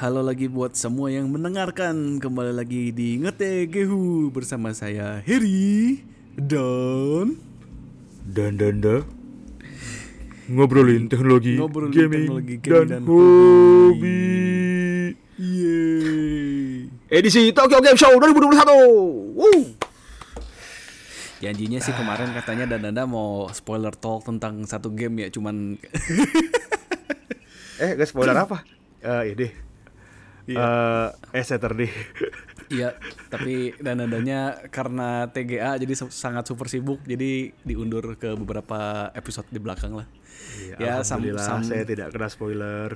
Halo lagi buat semua yang mendengarkan. Kembali lagi di Ngetegehu Bersama saya Heri Dan Dan dan dan. Ngobrolin teknologi, Ngobrolin gaming, teknologi, gaming, dan dan, hobi. Yeay. Edisi Tokyo Game Show 2021 Woo. Janjinya sih kemarin katanya Dananda mau spoiler talk tentang satu game ya Cuman Eh gak spoiler apa? Eh ini Iya. Eh eh Saturday Iya tapi Danandanya karena TGA jadi sangat super sibuk Jadi diundur ke beberapa episode di belakang lah. Iya, Ya, Alhamdulillah sam- saya tidak kena spoiler.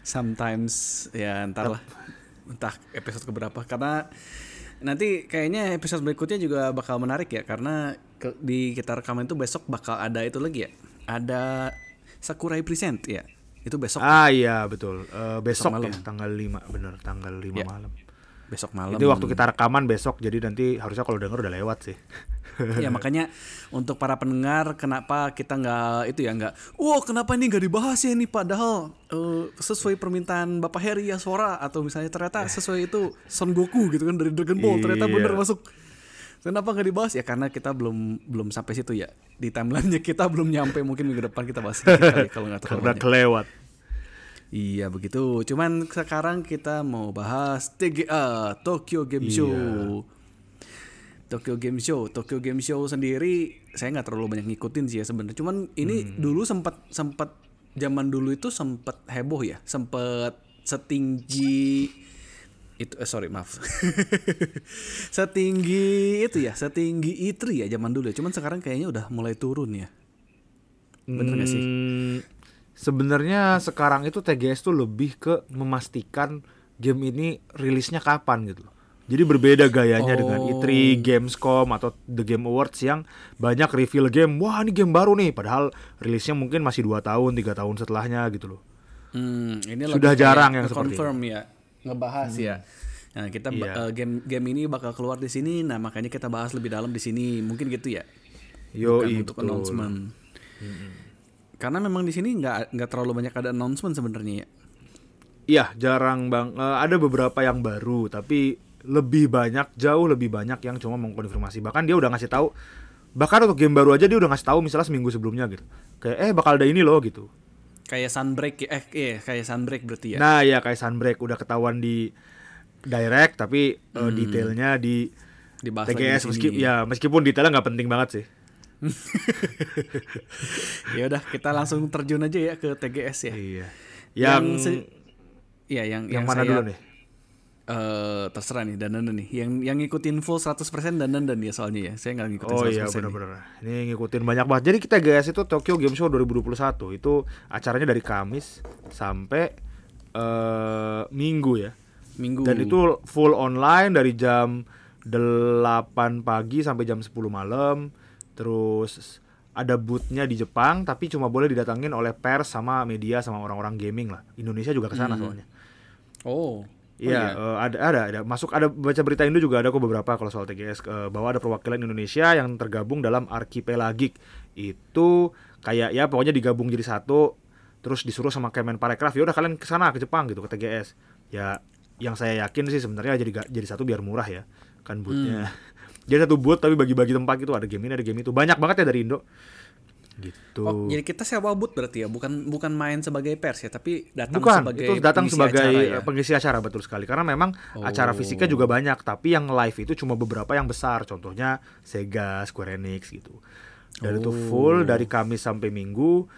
Sometimes ya ntar lah. Entah episode keberapa karena nanti kayaknya episode berikutnya juga bakal menarik ya karena ke- di kita rekaman itu besok bakal ada itu lagi ya? Ada Sakurai Present ya itu besok Ah iya betul. Eh, Besok, malam. ya tanggal 5 Bener tanggal 5 Ya. malam. Besok malam. Itu waktu kita rekaman besok Jadi nanti harusnya kalau denger udah lewat sih. Ya makanya untuk para pendengar kenapa kita nggak itu ya nggak wow kenapa ini nggak dibahas ya ini? Padahal eh, sesuai permintaan Bapak Heri ya suara atau misalnya ternyata sesuai itu Son Goku gitu kan dari Dragon Ball ternyata Iya. bener masuk kenapa nggak dibahas? Ya karena kita belum belum sampai situ ya. Di timelinenya kita belum nyampe mungkin minggu depan kita bahas kali kalau nggak terlalu Karena kelewat. Iya begitu. Cuman sekarang kita mau bahas TGA Tokyo Game Show. Tokyo Game Show, Tokyo Game Show sendiri saya nggak terlalu banyak ngikutin sih ya sebenarnya. Cuman ini dulu sempat sempat zaman dulu itu sempat heboh ya, sempat setinggi itu eh, sorry maaf setinggi itu ya setinggi E3 ya zaman dulu ya cuman sekarang kayaknya udah mulai turun ya bener gak sih Hmm, Sebenarnya sekarang itu TGS tuh lebih ke memastikan game ini rilisnya kapan gitu. Jadi berbeda gayanya dengan Oh. E3, Gamescom atau The Game Awards yang banyak reveal game. Wah ini game baru nih, padahal rilisnya mungkin masih dua tahun, tiga tahun setelahnya gitu loh. Hmm, ini Sudah jarang yang seperti confirm ya, ngebahas ya. Nah, kita Iya. eh, game game ini bakal keluar di sini, nah makanya kita bahas lebih dalam di sini. Mungkin gitu ya. Yo, Bukan untuk betul. announcement. Karena memang di sini nggak nggak terlalu banyak ada announcement sebenarnya ya. Iya, jarang bang. Eh, ada beberapa yang baru, tapi lebih banyak, jauh lebih banyak yang cuma mengkonfirmasi. Bahkan dia udah ngasih tahu, bahkan untuk game baru aja dia udah ngasih tahu misalnya seminggu sebelumnya gitu. Kayak eh bakal ada ini loh gitu. Kayak Sunbreak ya, eh iya, kayak Sunbreak berarti ya. Nah ya kayak Sunbreak udah ketahuan di direct, tapi eh, detailnya di Dibahas TGS di meski sini. ya meskipun detailnya nggak penting banget sih. ya udah, kita langsung terjun aja ya ke TGS ya. Iya. Yang Yang se- Iya, yang yang mana saya, dulu nih? Eh terserah nih dan nih. Yang yang ngikutin full 100% dan dan ya soalnya ya. Saya nggak ngikutin Oh 100% iya benar-benar. Ini ngikutin banyak banget. Jadi kita guys itu Tokyo Game Show 2021 itu acaranya dari Kamis sampai eh Minggu ya. Minggu. Dan itu full online dari jam 8 pagi sampai jam 10 malam. Terus ada boothnya di Jepang tapi cuma boleh didatangin oleh pers sama media sama orang-orang gaming lah. Indonesia juga ke sana soalnya. Oh. Iya, eh, ada ada ada masuk ada baca berita Indo juga ada kok beberapa kalau soal TGS eh, bahwa ada perwakilan Indonesia yang tergabung dalam Archipelagik. Itu kayak ya pokoknya digabung jadi satu terus disuruh sama Kemenparekraf ya udah kalian ke sana ke Jepang gitu ke TGS. Ya yang saya yakin sih sebenarnya jadi jadi satu biar murah ya kan bootnya. jadi satu boot tapi bagi-bagi tempat gitu ada game ini ada game itu. Banyak banget ya dari Indo. Gitu. Oh, jadi kita sewa booth berarti ya, bukan bukan main sebagai pers ya, tapi datang Bukan, sebagai itu datang pengisi sebagai acara ya? pengisi acara betul sekali. Karena memang acara Oh. fisiknya juga banyak, tapi yang live itu cuma beberapa yang besar. Contohnya Sega, Square Enix gitu. Dan itu Oh. full dari Kamis sampai Minggu.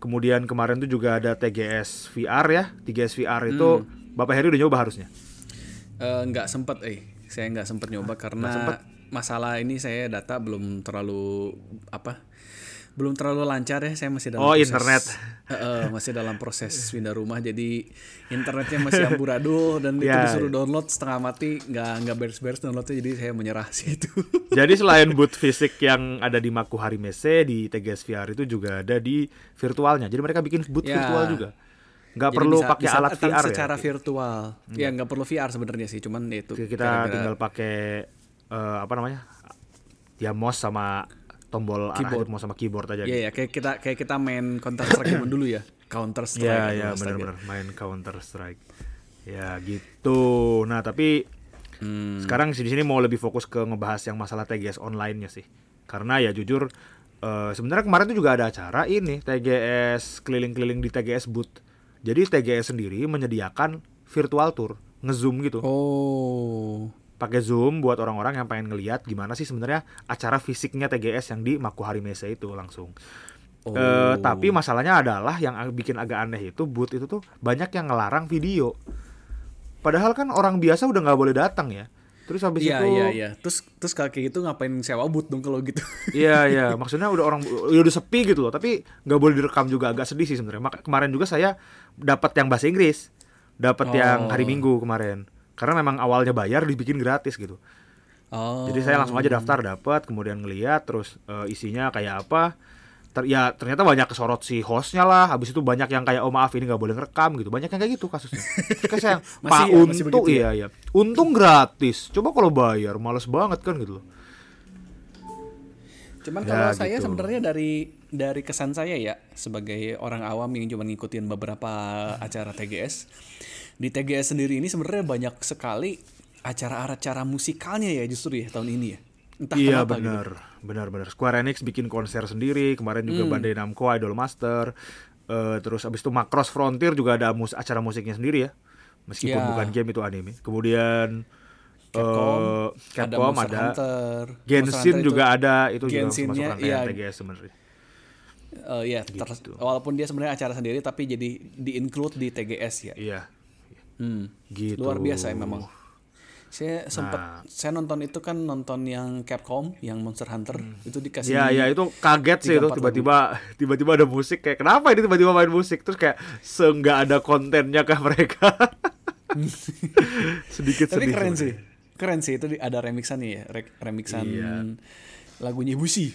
Kemudian kemarin tuh juga ada TGS VR ya. TGS VR itu Hmm. Bapak Heri udah nyoba harusnya. Eh, nggak sempet eh, saya nggak sempet nyoba karena masalah ini saya data belum terlalu apa belum terlalu lancar ya saya masih dalam Oh, proses, internet. Eh, masih dalam proses pindah rumah jadi internetnya masih amburadul dan itu Ya. disuruh download setengah mati nggak nggak beres-beres downloadnya jadi saya menyerah sih itu Jadi selain booth fisik yang ada di Makuhari Messe di TGS VR itu juga ada di virtualnya. Jadi mereka bikin booth Ya. virtual juga. Nggak Jadi perlu bisa- pakai bisa alat VR secara ya. virtual ya nggak perlu VR sebenarnya sih cuman ya itu kita tinggal pakai eh, apa namanya ya mouse sama tombol Keyboard. mouse sama keyboard aja Iya ya kayak kita kayak kita main Counter Strike dulu ya. Counter Strike. Iya iya benar-benar main Counter Strike Ya gitu. Nah tapi Hmm. sekarang di sini mau lebih fokus ke ngebahas yang masalah TGS online-nya sih. Karena ya jujur eh, sebenarnya kemarin tuh juga ada acara ini TGS keliling-keliling di TGS booth. Jadi TGS sendiri menyediakan virtual tour, ngezoom gitu. Oh. Pakai Zoom buat orang-orang yang pengen ngeliat gimana sih sebenarnya acara fisiknya TGS yang di Makuhari Messe itu langsung. Oh. Eh, tapi masalahnya adalah yang bikin agak aneh itu booth itu tuh banyak yang ngelarang video. Padahal kan orang biasa udah nggak boleh datang ya. Terus habis Iya itu iya iya. Terus terus kaki itu ngapain sewa boot dong kalau gitu. Iya iya, maksudnya udah orang ya udah sepi gitu loh, tapi nggak boleh direkam juga agak sedih sih sebenarnya. Kemarin juga saya dapat yang bahasa Inggris, dapat Oh. yang hari Minggu kemarin. Karena memang awalnya bayar dibikin gratis gitu. Oh. Jadi saya langsung aja daftar dapat, kemudian ngeliat terus eh, isinya kayak apa. Ter- ya ternyata banyak kesorot si hostnya lah. Habis itu banyak yang kayak oh maaf ini nggak boleh ngerekam gitu. Banyak yang kayak gitu kasusnya. Kayak saya, Masih Pak ya, untung iya iya. Untung gratis. Coba kalau bayar males banget kan gitu loh. Cuman Ya, kalau saya gitu. sebenarnya dari dari kesan saya ya sebagai orang awam yang cuma ngikutin beberapa acara TGS di TGS sendiri ini sebenarnya banyak sekali acara-acara musikalnya ya justru ya tahun ini ya. Entah iya kenapa gitu. benar, benar benar. Square Enix bikin konser sendiri, kemarin juga Hmm. Bandai Namco Idol Master. Eh, terus abis itu Macross Frontier juga ada mus acara musiknya sendiri ya. Meskipun Ya. bukan game itu anime. Kemudian Capcom, eh, Capcom Monster ada, Hunter, Monster Genshin Hunter juga itu, ada, itu juga masuk rangkaian iya. TGS sebenarnya. eh, ya, ter- Gitu. walaupun dia sebenarnya acara sendiri tapi jadi di include di TGS ya. Iya, Hmm. gitu. Luar biasa ya memang. Saya sempat Nah. saya nonton itu kan nonton yang Capcom yang Monster Hunter itu dikasih Ya, ya itu kaget sih itu tiba-tiba tiba-tiba ada musik kayak kenapa ini tiba-tiba main musik terus kayak seenggak ada kontennya kah mereka. Sedikit Tapi sedih keren sih. Keren sih itu di- ada remixan ya, re- remixan Iya. lagunya Busi.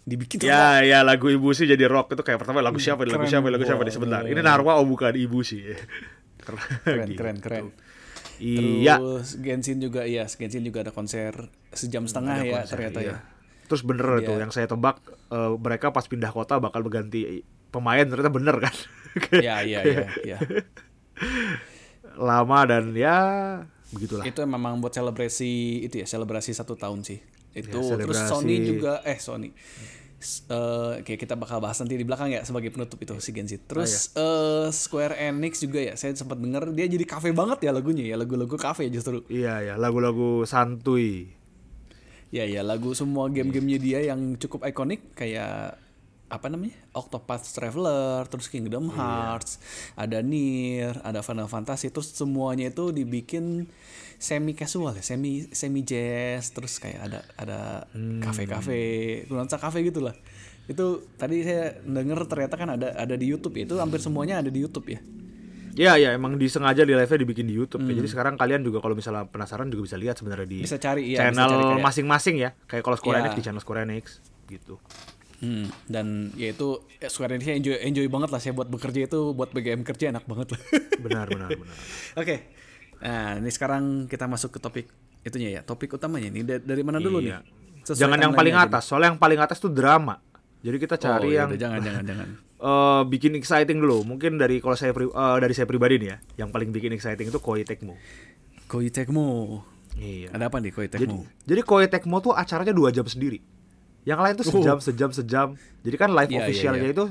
Dibikin Ya, ya lagu Ibu sih jadi rock itu kayak pertama lagu siapa, lagu siapa, lagu siapa nih sebentar. Ini Narwa oh bukan Ibu sih. Keren, keren gitu. keren keren. Iya. Terus Genshin juga iya, Genshin juga ada konser sejam setengah Ada ya konser, ternyata iya. ya. Terus bener Iya. itu yang saya tebak eh, mereka pas pindah kota bakal berganti pemain ternyata bener kan. Iya iya iya iya. Lama dan ya begitulah. Itu memang buat selebrasi itu ya, selebrasi satu tahun sih. Itu Ya, terus. Sony juga eh Sony. Eh, kayak kita bakal bahas nanti di belakang ya sebagai penutup itu si Genshin. Terus eh, Square Enix juga ya, saya sempat denger dia jadi kafe banget ya lagunya ya, lagu-lagu kafe justru. Iya ya, lagu-lagu santuy. Ya ya lagu semua game-gamenya dia yang cukup ikonik kayak apa namanya Octopath Traveler, terus Kingdom Hearts, ada Nier, ada Final Fantasy, terus semuanya itu dibikin semi casual ya, semi semi jazz, terus kayak ada ada kafe-kafe, nuansa kafe gitulah. Itu tadi saya denger ternyata kan ada ada di YouTube ya, itu hampir semuanya ada di YouTube ya. Ya ya emang disengaja di live-nya dibikin di YouTube ya. Jadi sekarang kalian juga kalau misalnya penasaran juga bisa lihat sebenarnya di Bisa cari, iya, bisa channel masing-masing ya. Kayak kalau Square Iya. Enix di channel Square Enix gitu. Hmm, dan ya itu ya Square Enix enjoy enjoy banget lah saya buat bekerja itu buat BGM kerja enak banget lah. Benar benar benar. Oke. Nah, ini sekarang kita masuk ke topik itunya ya. Topik utamanya ini Da- dari mana dulu Iya. nih? Sesuai Jangan yang paling atas, soalnya yang paling atas tuh drama. Jadi kita aja. cari oh, yang jangan jangan jangan. eh, bikin exciting dulu. Mungkin dari kalau saya pri- eh, dari saya pribadi nih ya, yang paling bikin exciting itu Koei Tecmo. Koei Tecmo. Iya. Ada apa nih Koei Jadi, Tecmo? jadi Koei Tecmo tuh acaranya dua jam sendiri. Yang lain tuh sejam, sejam, sejam. Jadi kan live Oh. Iya, officialnya iya. itu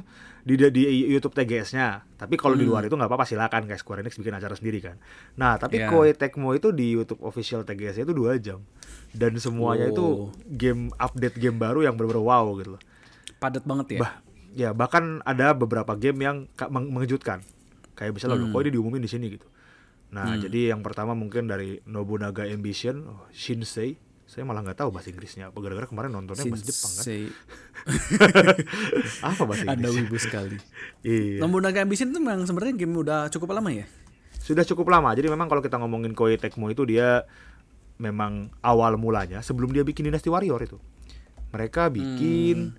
di, di YouTube TGS-nya. Tapi kalau di Hmm. luar itu nggak apa-apa silakan kayak Square Enix bikin acara sendiri kan. Nah tapi Iya. Koei Tecmo itu di YouTube official TGS-nya itu dua jam. Dan semuanya Oh. itu game update game baru yang bener-bener wow gitu loh. Padat banget ya. Bah, ya bahkan ada beberapa game yang ka- meng- mengejutkan. Kayak misalnya loh, Hmm. kok ini diumumin di sini gitu. Nah, jadi yang pertama mungkin dari Nobunaga Ambition, oh, Shinsei. Saya malah nggak tahu bahasa Inggrisnya apa gara-gara kemarin nontonnya bahasa Jepang kan. Shinsei. Apa bahasa Anda Inggris? wibu sekali. Iya. Nobunaga Ambition itu memang sebenarnya game udah cukup lama ya? Sudah cukup lama. Jadi memang kalau kita ngomongin Koei Tecmo itu dia memang awal mulanya sebelum dia bikin Dynasty Warrior itu. Mereka bikin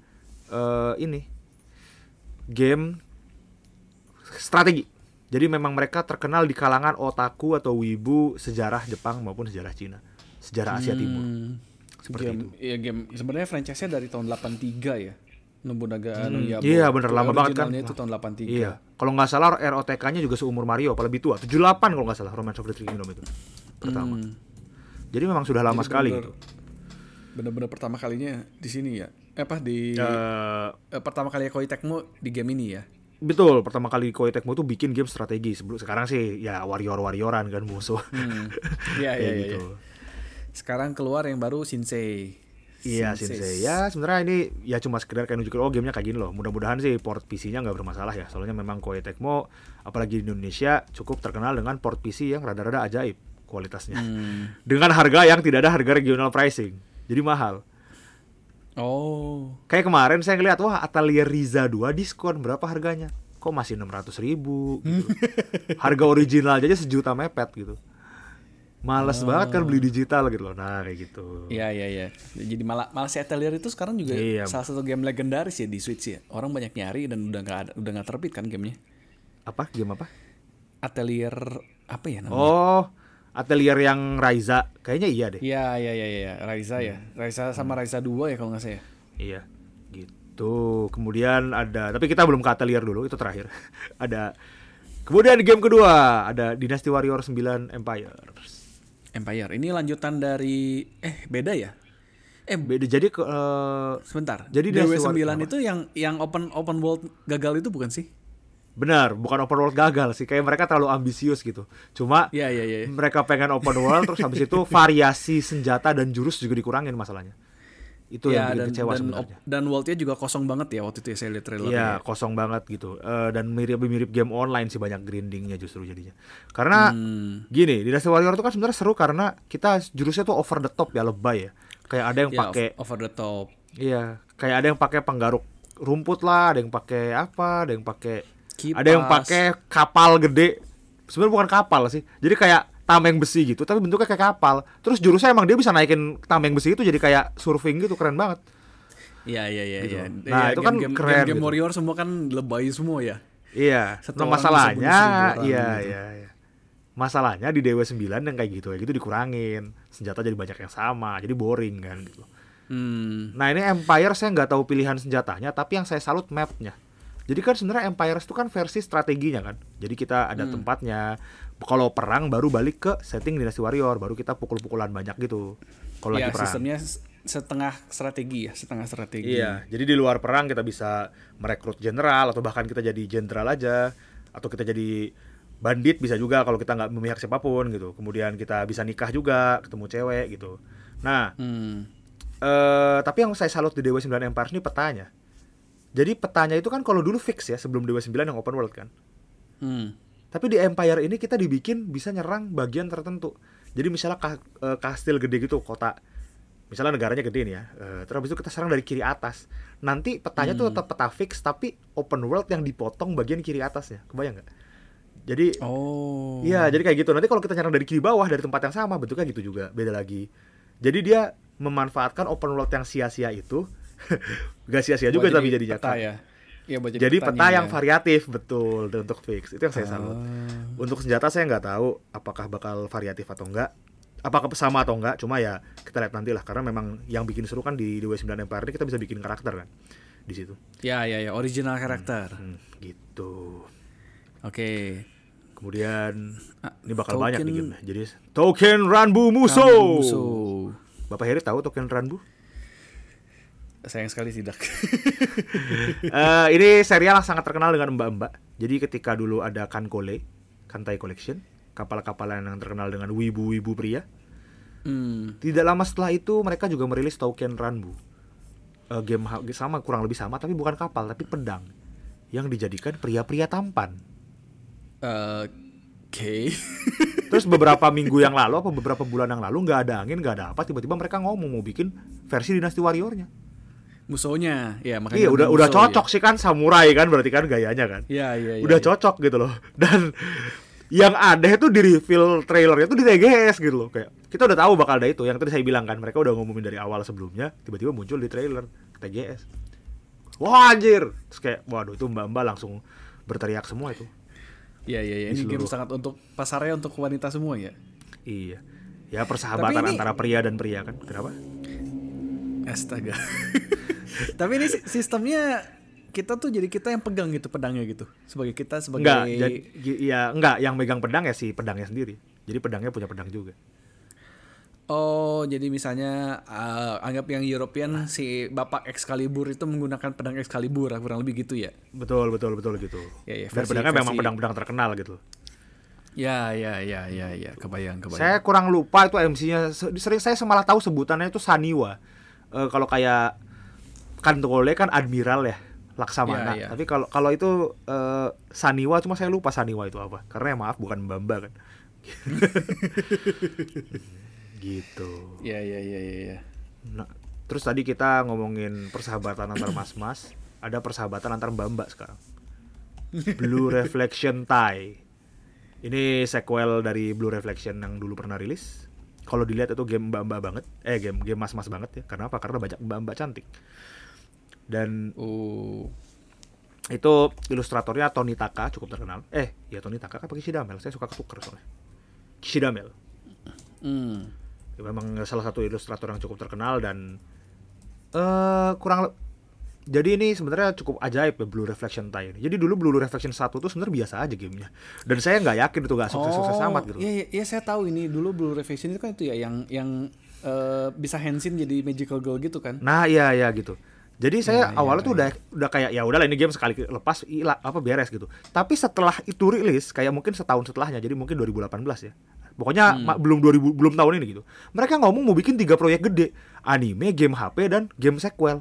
eh, ini game strategi. Jadi memang mereka terkenal di kalangan otaku atau wibu sejarah Jepang maupun sejarah Cina, sejarah Asia Timur. Hmm, Seperti game, itu. Iya game sebenarnya franchise-nya dari tahun 83 ya. Nobunaga anu ya. iya, bener, lama banget kan. itu tahun 83. Iya. Kalau nggak salah ROTK-nya juga seumur Mario, apa lebih tua. 78 kalau nggak salah Romance of the Three Kingdom itu. Pertama. Hmm. Jadi memang sudah lama Jadi sekali bener-bener- gitu. Bener-bener pertama kalinya di sini ya. Eh, apa di Eh, eh, pertama kali Koei Tecmo di game ini ya. betul, pertama kali Koei Tecmo tuh bikin game strategi. Sebelum sekarang sih ya warrior-warrioran kan musuh. Hmm. Iya Kayak iya iya. Sekarang keluar yang baru Shinsei. Iya Shinsei. Ya sebenarnya ini ya cuma sekedar kayak nunjukin oh gamenya kayak gini loh. Mudah-mudahan sih port PC-nya nggak bermasalah ya. Soalnya memang Koei Tecmo apalagi di Indonesia cukup terkenal dengan port PC yang rada-rada ajaib kualitasnya. Hmm. Dengan harga yang tidak ada harga regional pricing. Jadi mahal. Oh. Kayak kemarin saya ngeliat wah Atelier Riza 2 diskon berapa harganya? Kok masih 600 ribu gitu. Harga original aja sejuta mepet gitu. Males banget kan beli digital gitu loh. Nah kayak gitu. Iya iya iya. Jadi malah malah si Atelier itu sekarang juga Iya. salah satu game legendaris ya di Switch ya. Orang banyak nyari dan udah nggak ada udah nggak terbit kan gamenya. Apa? Game apa? Atelier apa ya namanya? Oh, Atelier yang Raiza. Kayaknya iya deh. Iya iya iya iya Raisa ya. Raisa sama Raisa 2 ya kalau nggak salah. ya. Iya. Gitu. Kemudian ada tapi kita belum ke Atelier dulu, itu terakhir. ada Kemudian di game kedua ada Dynasty Warrior 9 Empires. Empire. Ini lanjutan dari eh beda ya? Eh Beda jadi eh, sebentar. Jadi DW Dynasty 9 Warrior- itu yang yang open open world gagal itu bukan sih? benar, bukan open world gagal sih. Kayak mereka terlalu ambisius gitu. Cuma Iya iya iya. mereka pengen open world terus habis itu variasi senjata dan jurus juga dikurangin masalahnya. Itu Ya, yang bikin dan kecewa dan, sebenarnya. dan worldnya juga kosong banget ya waktu itu ya saya lihat trailernya. Iya, kosong banget gitu. Eh, dan mirip-mirip game online sih banyak grindingnya justru jadinya. Karena Hmm. gini, di Dynasty Warrior itu kan sebenarnya seru karena kita jurusnya tuh over the top ya, lebay ya. Kayak ada yang Ya, pakai over the top. iya, kayak ada yang pakai penggaruk rumput lah, ada yang pakai apa, ada yang pakai ada yang pakai kapal gede. Sebenarnya bukan kapal sih. Jadi kayak tameng besi gitu, tapi bentuknya kayak kapal. Terus jurusnya emang dia bisa naikin tameng besi itu jadi kayak surfing gitu, keren banget. Iya iya iya Gitu. iya. Nah, Iya, itu kan game, keren Game, gitu. Warrior semua kan lebay semua ya. Iya, Satu nah, masalahnya seribu orang iya gitu. iya iya. Masalahnya di Dewa 9 yang kayak gitu kayak gitu dikurangin. Senjata jadi banyak yang sama, jadi boring kan gitu. Hmm. Nah, ini Empire saya nggak tahu pilihan senjatanya, tapi yang saya salut mapnya. Jadi kan sebenarnya Empire itu kan versi strateginya kan. Jadi kita ada Hmm. tempatnya. Kalau perang baru balik ke setting Dynasty Warrior, baru kita pukul-pukulan banyak gitu. Kalau ya lagi perang. sistemnya setengah strategi ya, setengah strategi. Iya, jadi di luar perang kita bisa merekrut jenderal atau bahkan kita jadi jenderal aja atau kita jadi bandit bisa juga kalau kita nggak memihak siapa pun gitu. Kemudian kita bisa nikah juga, ketemu cewek gitu. Nah, Hmm. eh tapi yang saya salut di Dewa 9 Empires ini petanya. Jadi petanya itu kan kalau dulu fix ya sebelum Dewa 9 yang open world kan. Hmm. Tapi di Empire ini kita dibikin bisa nyerang bagian tertentu. Jadi misalnya ka- eh, kastil gede gitu, kota. Misalnya negaranya gede nih ya. Eh, terus habis itu kita serang dari kiri atas. Nanti petanya tuh tetap peta fix tapi open world yang dipotong bagian kiri atasnya. Kebayang nggak? Jadi Oh. Iya, jadi kayak gitu. Nanti kalau kita nyerang dari kiri bawah dari tempat yang sama, bentuknya gitu juga, beda lagi. Jadi dia memanfaatkan open world yang sia-sia itu. Gak sia-sia juga tapi jadi jadinya. peta ya. Buat Jadi peta yang ya. variatif betul dan untuk fix. Itu yang saya salut. Ah. Untuk senjata saya nggak tahu apakah bakal variatif atau enggak. Apakah sama atau enggak, cuma ya kita lihat nanti lah karena memang yang bikin seru kan di Dewa 9 Empire ini kita bisa bikin karakter kan di situ. Ya ya ya, original karakter. Hmm, gitu. Oke. Kemudian Ah, ini bakal token- banyak nih game Jadi token Ranbu Muso. Kamu musuh. Bapak Heri tahu token Ranbu? Sayang sekali tidak. Eh, ini serial yang sangat terkenal dengan mbak-mbak. Jadi ketika dulu ada Kankole, Kantai Collection, kapal-kapalan yang terkenal dengan wibu-wibu pria. hmm. Tidak lama setelah itu mereka juga merilis token Ranbu. Eh, game sama kurang lebih sama tapi bukan kapal tapi pedang yang dijadikan pria-pria tampan. Eh, Oke. Terus beberapa minggu yang lalu apa beberapa bulan yang lalu nggak ada angin nggak ada apa tiba-tiba mereka ngomong mau bikin versi Dinasti Warriornya. Musuhnya, ya makanya. Iya udah namanya udah musuh, cocok sih kan samurai kan berarti kan gayanya kan. Ya, iya iya. udah iya. cocok gitu loh dan yang ada itu di reveal trailernya itu di TGS gitu loh kayak kita udah tahu bakal ada itu yang tadi saya bilang kan mereka udah ngumumin dari awal sebelumnya tiba-tiba muncul di trailer TGS wah anjir terus kayak waduh itu mbak-mbak langsung berteriak semua itu Iya iya iya. Ini game seluruh- sangat untuk pasarnya untuk wanita semua ya. iya ya persahabatan ini- antara pria dan pria kan kenapa Astaga. Tapi ini si- sistemnya kita tuh jadi kita yang pegang gitu pedangnya gitu. Sebagai kita sebagai Enggak, jadi ya enggak yang megang pedang ya si pedangnya sendiri. Jadi pedangnya punya pedang juga. Oh, jadi misalnya uh, anggap yang European si Bapak Excalibur itu menggunakan pedang Excalibur kurang lebih gitu ya. Betul, betul, betul gitu. Ya, ya, Dan versi- pedangnya memang versi- pedang-pedang terkenal gitu. Ya, ya, ya, ya, ya, kebayang, kebayang. Saya kurang lupa itu MC-nya. Se- Sering saya malah tahu sebutannya itu Saniwa. Eh, kalau kayak kan Togole kan admiral ya, Laksamana. Iya, iya. Tapi kalau kalau itu eh, Saniwa cuma saya lupa Saniwa itu apa. Karena ya maaf bukan Bamba kan. gitu. Ya, ya, ya, ya, ya. Nah, terus tadi kita ngomongin persahabatan antar mas-mas, ada persahabatan antar mbak-mbak sekarang. Blue Reflection Tie. Ini sequel dari Blue Reflection yang dulu pernah rilis. Kalau dilihat itu game mbak-mbak banget, eh game game mas-mas banget ya. Karena apa? Karena banyak mbak-mbak cantik. Dan Oh. itu ilustratornya Tony Taka cukup terkenal. Eh, ya Tony Taka apa Kishidamel? Saya suka ketuker soalnya. Kishidamel. Hmm. Ya, memang salah satu ilustrator yang cukup terkenal dan eh kurang jadi ini sebenarnya cukup ajaib ya Blue Reflection Tie ini. Jadi dulu Blue Reflection 1 tuh sebenarnya biasa aja gamenya. Dan saya nggak yakin itu nggak sukses-sukses amat gitu. Iya, iya, iya, saya tahu ini dulu Blue Reflection itu kan itu ya yang yang eh, bisa Henshin jadi magical girl gitu kan. Nah, iya iya gitu. Jadi saya Iya, awalnya iya, tuh udah udah kayak ya udahlah ini game sekali lepas ilah, apa beres gitu. Tapi setelah itu rilis kayak mungkin setahun setelahnya jadi mungkin 2018 ya. Pokoknya Hmm. ma- belum 2000 belum tahun ini gitu. Mereka ngomong mau bikin tiga proyek gede, anime, game HP dan game sequel.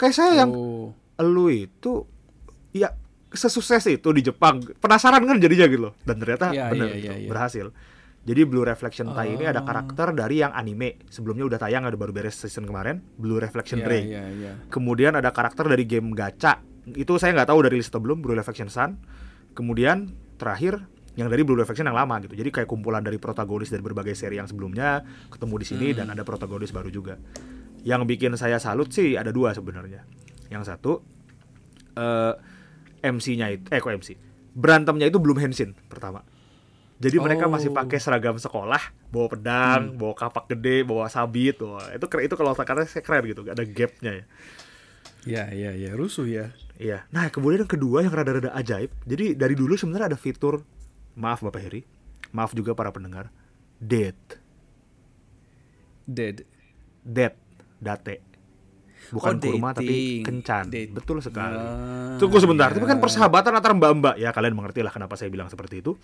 Kayak saya yang Oh. lu itu ya sesukses itu di Jepang. Penasaran kan jadinya gitu loh. Dan ternyata Iya, benar iya, gitu, iya, iya. berhasil. Jadi Blue Reflection Tai ini ada Oh. karakter dari yang anime. Sebelumnya udah tayang ada baru beres season kemarin Blue Reflection Iya, Ray iya, iya. kemudian ada karakter dari game gacha. Itu saya nggak tahu dari list atau belum Blue Reflection Sun. Kemudian terakhir yang dari Blue Reflection yang lama gitu. Jadi kayak kumpulan dari protagonis dari berbagai seri yang sebelumnya ketemu di sini dan ada protagonis baru juga yang bikin saya salut sih ada dua sebenarnya yang satu eh MC-nya itu eh kok MC berantemnya itu belum Henshin pertama jadi mereka masih Oh. pakai seragam sekolah bawa pedang bawa kapak gede bawa sabit wah itu keren itu kalau saya keren gitu gak ada gapnya ya Iya, iya, iya, rusuh ya. Iya. Nah, kemudian yang kedua yang rada-rada ajaib. Jadi dari dulu sebenarnya ada fitur maaf Bapak Heri, maaf juga para pendengar, date, Dead. date, date. Bukan Oh, kurma tapi dating. kencan. Date. Betul sekali. Ah, Tunggu sebentar, iya. tapi kan persahabatan antara mbak-mbak ya kalian mengerti lah kenapa saya bilang seperti itu.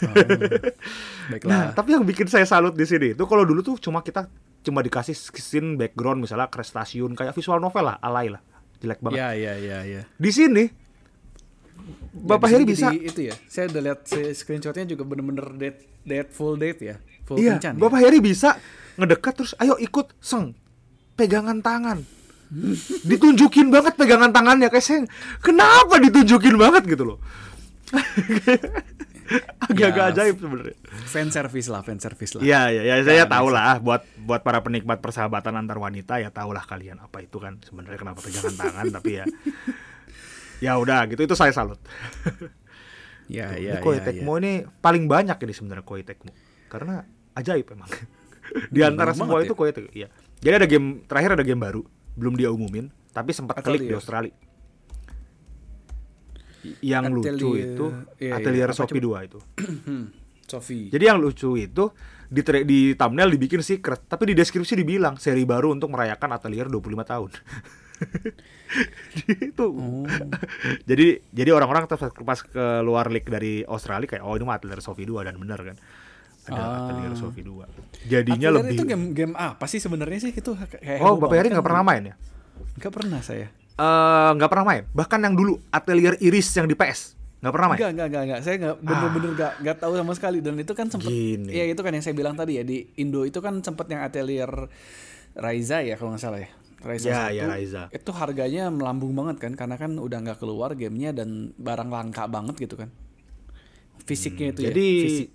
Oh, baiklah. Nah, tapi yang bikin saya salut di sini itu kalau dulu tuh cuma kita cuma dikasih scene background misalnya ke stasiun kayak visual novel lah, alay lah. Jelek banget. Iya, iya, iya, iya. Di sini Bapak Ya, Heri bisa itu ya. Saya udah lihat screenshotnya juga bener-bener date, date full date ya. Full Iya, kencan ya? Bapak Heri bisa ngedekat terus ayo ikut seng pegangan tangan. Ditunjukin banget pegangan tangannya kayak saya kenapa ditunjukin banget gitu loh. Agak-agak Ya. ajaib sebenarnya. Fan service lah, fan service lah. Iya, iya, ya, saya tahu lah buat buat para penikmat persahabatan antar wanita ya tahulah kalian apa itu kan sebenarnya kenapa pegangan tangan tapi ya ya udah gitu itu saya salut. Iya, Tuh, iya, ini Koei iya, Tecmo ini paling banyak ini sebenarnya Koei Tecmo karena ajaib emang di antara semua itu ya. Koei Tecmo iya jadi ada game terakhir ada game baru belum dia umumin tapi sempat klik di Atelier. Australia yang lucu Atelier, itu iya, iya, Atelier coba? 2 itu Sophie. jadi yang lucu itu di, di thumbnail dibikin secret tapi di deskripsi dibilang seri baru untuk merayakan Atelier 25 tahun itu Oh. jadi jadi orang-orang pas, pas keluar leak dari Australia kayak oh ini mah Atelier Sophie 2 dan benar kan ada Ah. Atelier Sophie 2 jadinya Atelier lebih itu game game apa sih sebenarnya sih itu kayak oh Bapak Heri banget nggak kan? pernah main ya Nggak pernah saya. Eh, nggak pernah main bahkan yang dulu Atelier Iris yang di PS nggak pernah main Enggak, enggak, enggak, enggak. Saya enggak bener-bener enggak enggak tahu sama sekali dan itu kan sempet Gini. ya itu kan yang saya bilang tadi ya di Indo itu kan sempet yang atelier Raiza ya kalau nggak salah ya. Raiza Ya, ya, Raiza. Itu harganya melambung banget kan karena kan udah nggak keluar gamenya dan barang langka banget gitu kan. Fisiknya itu jadi ya. Fisik.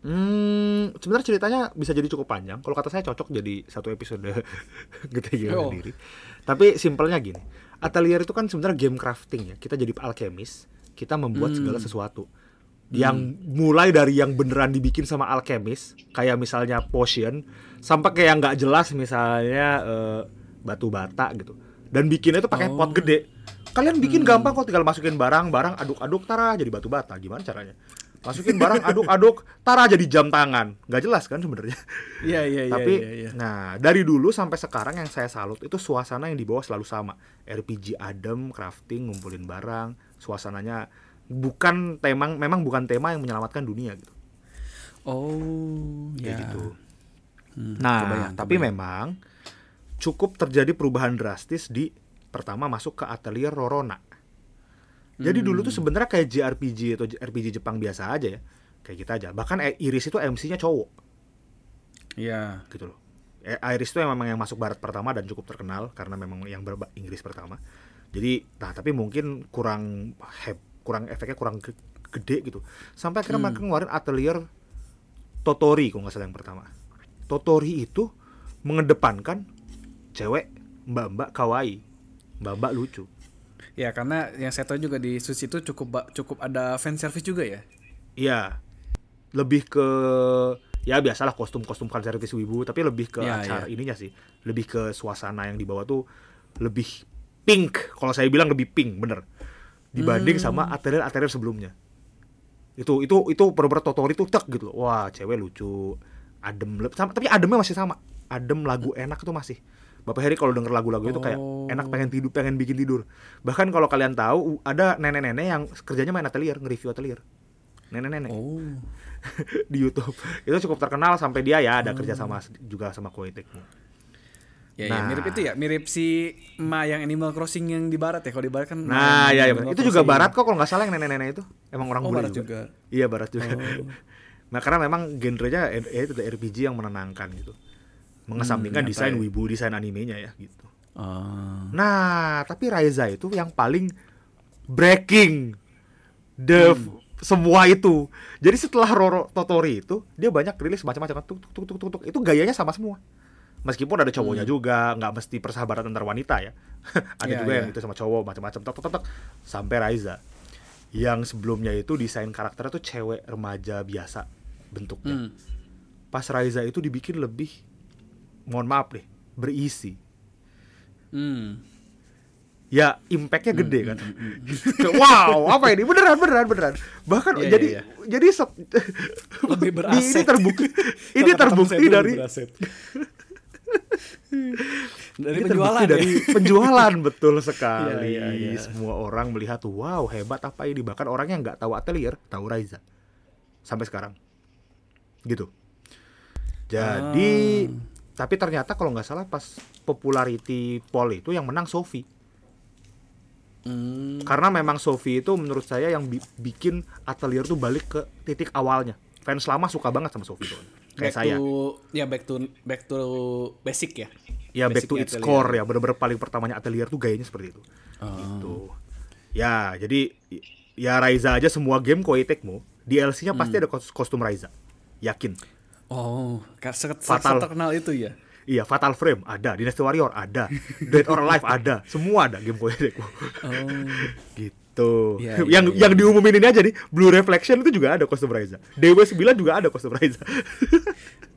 Hmm, sebenarnya ceritanya bisa jadi cukup panjang. Kalau kata saya cocok jadi satu episode gitu gimana Oh. diri. Tapi simpelnya gini, Atelier itu kan sebenarnya game crafting ya. Kita jadi alchemist, kita membuat segala sesuatu. Yang mulai dari yang beneran dibikin sama alchemist, kayak misalnya potion, sampai kayak yang nggak jelas misalnya eh, batu bata gitu. dan bikinnya tuh pakai Oh. pot gede. Kalian bikin gampang kok tinggal masukin barang, barang aduk-aduk tara jadi batu bata. Gimana caranya? Masukin barang aduk-aduk tara jadi jam tangan. Nggak jelas kan sebenarnya. Iya iya iya Tapi iya, iya. nah, dari dulu sampai sekarang yang saya salut itu suasana yang dibawa selalu sama. RPG adem, crafting, ngumpulin barang, suasananya bukan tema memang bukan tema yang menyelamatkan dunia gitu. Oh, Kayak ya. gitu. Hmm, Nah, kebayang, tapi kebayang. memang cukup terjadi perubahan drastis di pertama masuk ke atelier Rorona. Jadi dulu Hmm. tuh sebenarnya kayak JRPG atau RPG Jepang biasa aja ya. Kayak kita aja. Bahkan eh, Iris itu MC-nya cowok Iya. gitu loh. Eh, Iris itu yang memang yang masuk barat pertama dan cukup terkenal karena memang yang berba Inggris pertama. Jadi, nah tapi mungkin kurang heb, kurang efeknya kurang ge- gede gitu. Sampai akhirnya mereka ngeluarin atelier Totori kalau nggak salah yang pertama. Totori itu mengedepankan cewek mbak-mbak kawaii, mbak-mbak lucu. Ya karena yang saya tahu juga di Sushi itu cukup cukup ada fan service juga ya. Iya. Lebih ke ya biasalah kostum-kostum fan service wibu, tapi lebih ke Ya, acara ya. ininya sih. Lebih ke suasana yang dibawa tuh lebih pink. Kalau saya bilang lebih pink, bener. Dibanding sama atelier-atelier sebelumnya. Itu itu itu bener-bener Totori tuh tek gitu loh. Wah, cewek lucu, adem, sama, tapi ademnya masih sama. Adem lagu enak tuh masih. Bapak Heri kalau denger lagu-lagu itu kayak Oh. enak pengen tidur, pengen bikin tidur. Bahkan kalau kalian tahu ada nenek-nenek yang kerjanya main atelier, nge-review atelier. Nenek-nenek Oh. di YouTube. Itu cukup terkenal sampai dia ya ada kerja sama juga sama Koei Tecmo. Ya, ya, Nah. mirip itu ya, mirip si Ma yang Animal Crossing yang di barat ya. Kalau di barat kan Nah, ya, ya. Itu juga Crossing. barat kok kalau nggak salah yang nenek-nenek itu. Emang orang Oh, bule barat juga. Iya, barat juga. Oh. nah, karena memang genrenya ya itu RPG yang menenangkan gitu. Mengesampingkan Hmm, desain ya. wibu, desain animenya ya gitu. Ah. Nah, tapi Raiza itu yang paling breaking the Hmm. semua itu. Jadi setelah Roro Totori itu, dia banyak rilis macam-macam tuk tuk tuk tuk tuk tuk. Itu gayanya sama semua. Meskipun ada cowoknya juga, nggak mesti persahabatan antar wanita ya. ada Hmm. Iya, juga yang iya. itu sama cowok macam-macam tok tok tok tok. sampai Raiza. Yang sebelumnya itu desain karakternya tuh cewek remaja biasa bentuknya. Hmm. Pas Raiza itu dibikin lebih mohon maaf deh, berisi. Hmm. ya impactnya gede kan. wow apa ini? Beneran beneran beneran. Bahkan Iya, jadi iya, jadi se- Lebih ini beraset. terbukti ini terbukti saya tuh dari dari ini penjualan terbukti ya. dari penjualan betul sekali. Iya, iya, iya. semua orang melihat wow hebat apa ini? Bahkan orang yang nggak tahu atelier tahu Raiza. Sampai sekarang. Gitu. Jadi Ah. Tapi ternyata kalau nggak salah pas popularity poll itu yang menang Sophie Hmm. Karena memang Sophie itu menurut saya yang bi- bikin atelier tuh balik ke titik awalnya. Fans lama suka banget sama Sophie tuh. Kayak Back saya. to, ya back to back to basic ya. Ya back to its atelier. core ya. Bener-bener paling pertamanya atelier tuh gayanya seperti itu. Oh. Gitu. Ya, jadi ya Raiza aja semua game Koei Tecmo DLC-nya pasti ada Hmm. kos- kostum Raiza. Yakin. Oh, Fatal. terkenal itu ya. Iya, Fatal Frame ada, Dynasty Warrior ada, Dead or Alive ada, semua ada game Tecmo. Oh. gitu. Iya, iya, yang iya. yang diumumin ini aja nih, Blue Reflection itu juga ada kostum Raiza. DW9 juga ada Raiza.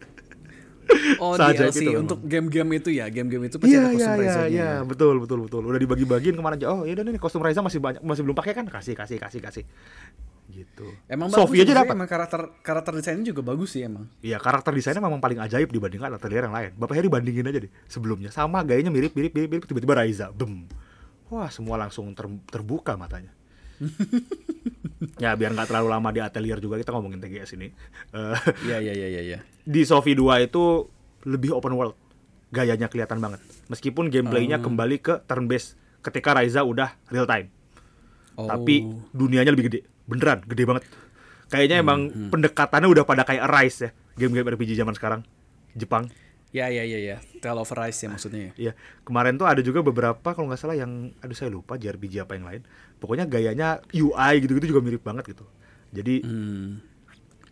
Oh, Saja DLC itu memang. untuk game-game itu ya. Game-game itu pasti Iya ada iya kostum iya Raiza-nya iya ya. betul betul betul. Udah dibagi-bagiin ke mana aja. Oh, ya udah nih kostum Raiza masih banyak masih belum pakai kan? Kasih kasih kasih kasih. Gitu. Emang Sophie aja dapat. Emang karakter karakter desainnya juga bagus sih emang. Iya, karakter desainnya memang paling ajaib dibandingkan atelier yang lain. Bapak Heri bandingin aja deh sebelumnya. Sama gayanya mirip mirip mirip, mirip tiba-tiba Raiza. Bem. Wah, semua langsung ter- terbuka matanya. Ya, biar nggak terlalu lama di atelier juga kita ngomongin TGS ini. Eh, Iya iya iya iya iya. di Sophie 2 itu lebih open world. Gayanya kelihatan banget. Meskipun gameplaynya Oh. kembali ke turn based ketika Raiza udah real time. Oh. Tapi dunianya lebih gede. Beneran, gede banget. Kayaknya Hmm, emang pendekatannya udah pada kayak Rise ya. Game-game RPG zaman sekarang. Jepang. Ya ya ya ya. Tale of Arise ya maksudnya ya. Iya, kemarin tuh ada juga beberapa kalau nggak salah yang aduh saya lupa JRPG apa yang lain. Pokoknya gayanya UI gitu-gitu juga mirip banget gitu. Jadi Hmm.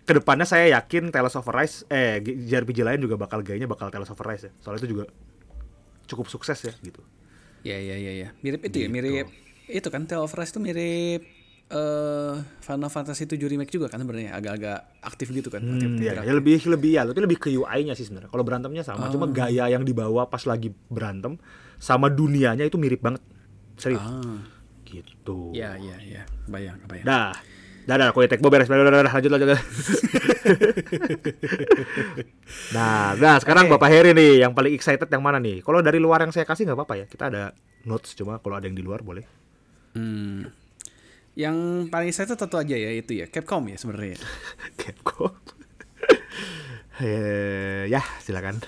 ke depannya saya yakin Tales of Arise eh JRPG lain juga bakal gayanya bakal Tales of Arise ya. Soalnya itu juga cukup sukses ya gitu. Ya ya ya ya. Mirip itu ya, Gitu. mirip itu kan Tale of Arise itu mirip eh Final Fantasy 7 remake juga kan sebenarnya agak-agak aktif gitu kan. aktif Hmm, ya, interaktif. ya lebih lebih ya, itu lebih ke UI-nya sih sebenarnya. Kalau berantemnya sama, cuma Oh. gaya yang dibawa pas lagi berantem sama dunianya itu mirip banget. Serius. Ah, Gitu. ya ya ya, bayang bayang. Dah. Dah, dah, kue tekbo beres. Dah, dah, lanjut, lanjut. nah, nah, sekarang Bapak Heri nih, yang paling excited yang mana nih? Kalau dari luar yang saya kasih nggak apa-apa ya. Kita ada notes, cuma kalau ada yang di luar boleh. Hmm. Yang paling saya tentu aja ya itu ya Capcom ya sebenarnya. Capcom. Eh, ya, silakan.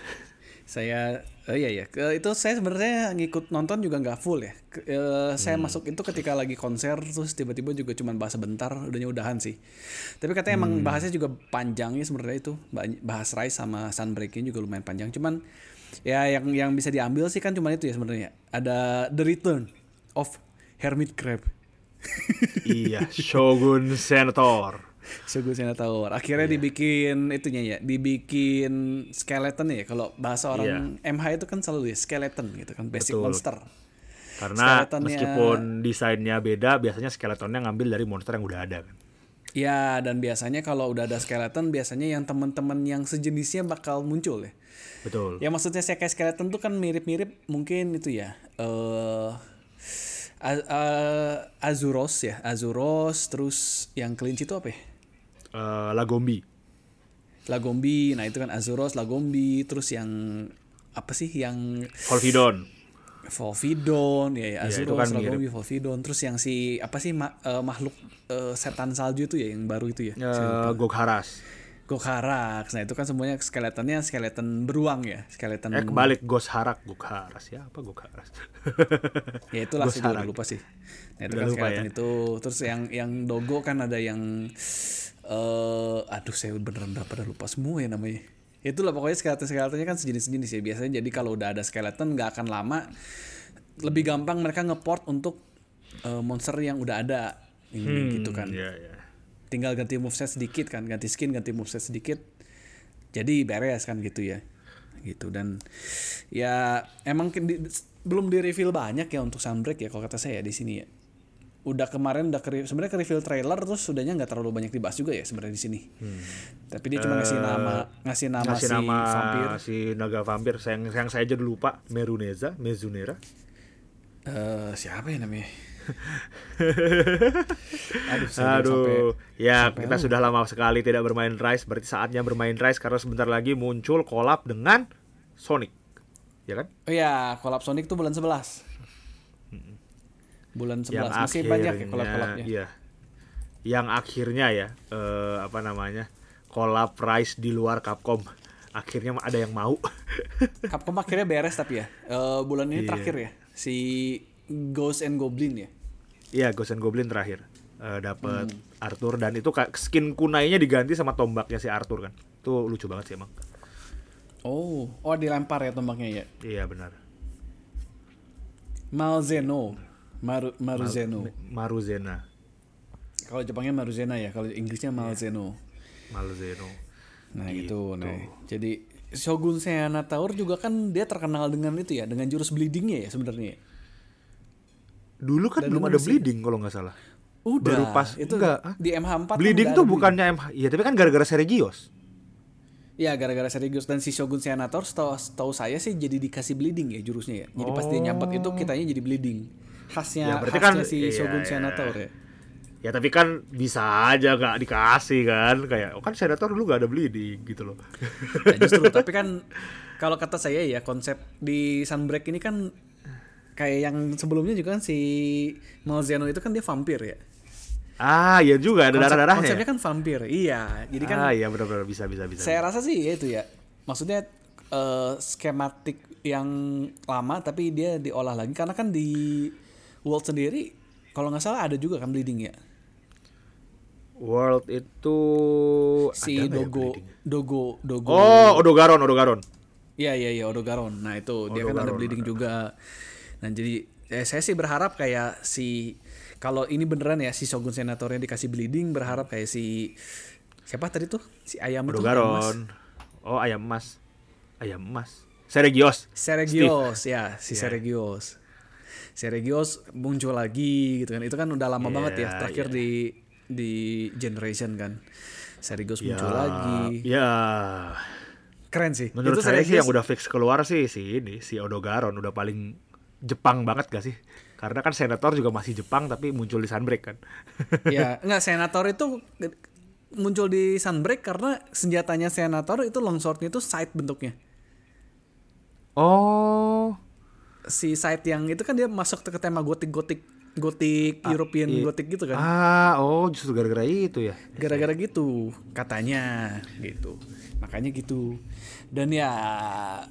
Saya oh iya ya itu saya sebenarnya ngikut nonton juga nggak full ya. Eh, Saya masuk itu ketika lagi konser terus tiba-tiba juga cuman bahas sebentar udahnya udahan sih. Tapi katanya emang bahasnya juga panjang ya sebenarnya itu Ba- bahas Rise sama Sunbreak-nya juga lumayan panjang. Cuman ya yang yang bisa diambil sih kan cuman itu ya sebenarnya. Ada The Return of Hermit Crab. Iya, Shogun Senator. Shogun Senator. Akhirnya dibikin itunya ya, dibikin skeleton ya. Kalau bahasa orang MH itu kan selalu ya skeleton gitu kan, basic Betul. monster. Karena Skeletonnya- meskipun desainnya beda, biasanya skeletonnya ngambil dari monster yang udah ada kan. Ya, dan biasanya kalau udah ada skeleton, biasanya yang teman-teman yang sejenisnya bakal muncul ya. Betul. Ya maksudnya saya kayak skeleton tuh kan mirip-mirip mungkin itu ya. Eh A- Azuros ya, Azuros terus yang kelinci itu apa ya? Eh, Lagombi. Lagombi, nah itu kan Azuros, Lagombi, terus yang apa sih yang Volvidon. Volvidon, ya, ya itu Azuros, kan Lagombi, Volvidon, terus yang si apa sih ma- eh, makhluk eh, setan salju itu ya yang baru itu ya, Eh, Gokharas. Gokharax. Nah itu kan semuanya skeletonnya skeleton beruang ya, skeleton. Eh kebalik Gosharak Gokharas ya apa Gokharas? Ya itulah saya juga Gosharak. udah lupa sih. Nah itu Udah kan lupa skeleton ya. itu, terus yang yang dogo kan ada yang eh aduh saya beneran udah pada lupa semua ya namanya. Itulah pokoknya skeleton-skeletonnya kan sejenis-sejenis ya. Biasanya jadi kalau udah ada skeleton nggak akan lama lebih gampang mereka ngeport untuk eh, monster yang udah ada ini gitu kan. Iya, iya. Tinggal ganti moveset sedikit kan, ganti skin, ganti moveset sedikit. Jadi beres kan gitu ya. Gitu dan ya emang di- belum di reveal banyak ya untuk Sunbreak ya kalau kata saya di sini ya. Udah kemarin udah ke, sebenarnya ke reveal trailer terus sudahnya nggak terlalu banyak dibahas juga ya sebenarnya di sini. Tapi dia cuma ngasih nama ngasih nama Ngasih si nama vampir. si naga vampir yang yang saya aja lupa Meruneza, Mezunera. Eh, siapa ya namanya? Aduh, belum sampai Aduh, ya sampai kita sudah lama sekali tidak bermain Rise, berarti saatnya bermain Rise karena sebentar lagi muncul collab dengan Sonic. Ya kan? Oh iya, collab Sonic tuh bulan 11. Bulan 11 masih banyak ya collab-collabnya. Iya. Yang akhirnya ya eh, apa namanya? Collab Rise di luar Capcom. Akhirnya ada yang mau. Capcom akhirnya beres tapi ya. Eh, bulan ini Iya. terakhir ya. Si Ghost and Goblin ya. Iya, Ghost and Goblin terakhir. Eh dapat Hmm. Arthur dan itu skin kunainya diganti sama tombaknya si Arthur kan. Itu lucu banget sih emang. Oh, oh dilempar ya tombaknya ya. Iya benar. Malzeno. Maru, Maruzeno. Maruzena, Kalau Jepangnya Maruzena ya, kalau Inggrisnya Iya. Malzeno. Malzeno. Nah, Gitu. itu nah. Jadi Shogun Seanator juga kan dia terkenal dengan itu ya, dengan jurus bleedingnya ya sebenarnya. Dulu kan Dan belum ada bleeding kalau nggak salah. Udah. Baru pas- itu enggak, ah. di MH4 kan bleeding tuh bukannya MH. Iya, tapi kan gara-gara Seregios. Iya gara-gara serius dan si Shogun Senator setahu, setahu saya sih jadi dikasih bleeding ya jurusnya ya. Jadi pas dia nyabet itu kitanya jadi bleeding. Khasnya, Ya, berarti khasnya kan- si iya, Shogun iya. Senator ya. Ya tapi kan bisa aja nggak dikasih kan kayak oh kan Senator dulu gak ada bleeding gitu loh. Nah, justru tapi kan kalau kata saya ya konsep di Sunbreak ini kan kayak yang sebelumnya juga kan si Malzeno itu kan dia vampir ya. ah iya juga ada Konsep- darah darahnya. Konsepnya kan vampir. Iya. Jadi kan ah iya benar-benar bisa bisa bisa. saya rasa sih ya itu ya. Maksudnya eh, skematik yang lama tapi dia diolah lagi karena kan di World sendiri kalau nggak salah ada juga kan bleeding ya. World itu Si ada ya Dogo bleeding? Dogo Dogo. Oh Odogaron Odogaron. Iya iya iya Odogaron. Nah itu dia kan ada Odogaron, bleeding juga. Nah jadi eh, saya sih berharap kayak si kalau ini beneran ya si Shogun Senatornya dikasih bleeding berharap kayak si siapa tadi tuh si ayam itu ayam emas. Odogaron. Oh ayam emas. Ayam emas. Seregios. Seregios ya si Iya. Seregios. Seregios muncul lagi gitu kan. Itu kan udah lama Iya, banget ya terakhir iya. di di generation kan. Seregios muncul Ya, lagi. Ya, Keren sih. menurut itu saya sih yang udah fix keluar sih si ini, si Odogaron udah paling Jepang banget gak sih? Karena kan Senator juga masih Jepang tapi muncul di Sunbreak kan. ya enggak senator itu muncul di Sunbreak karena senjatanya senator itu longswordnya itu side bentuknya oh, si side yang itu kan dia masuk ke tema gotik gotik gotik European iya. gotik gitu kan ah, oh justru gara-gara itu ya. gara-gara gitu katanya gitu makanya gitu dan ya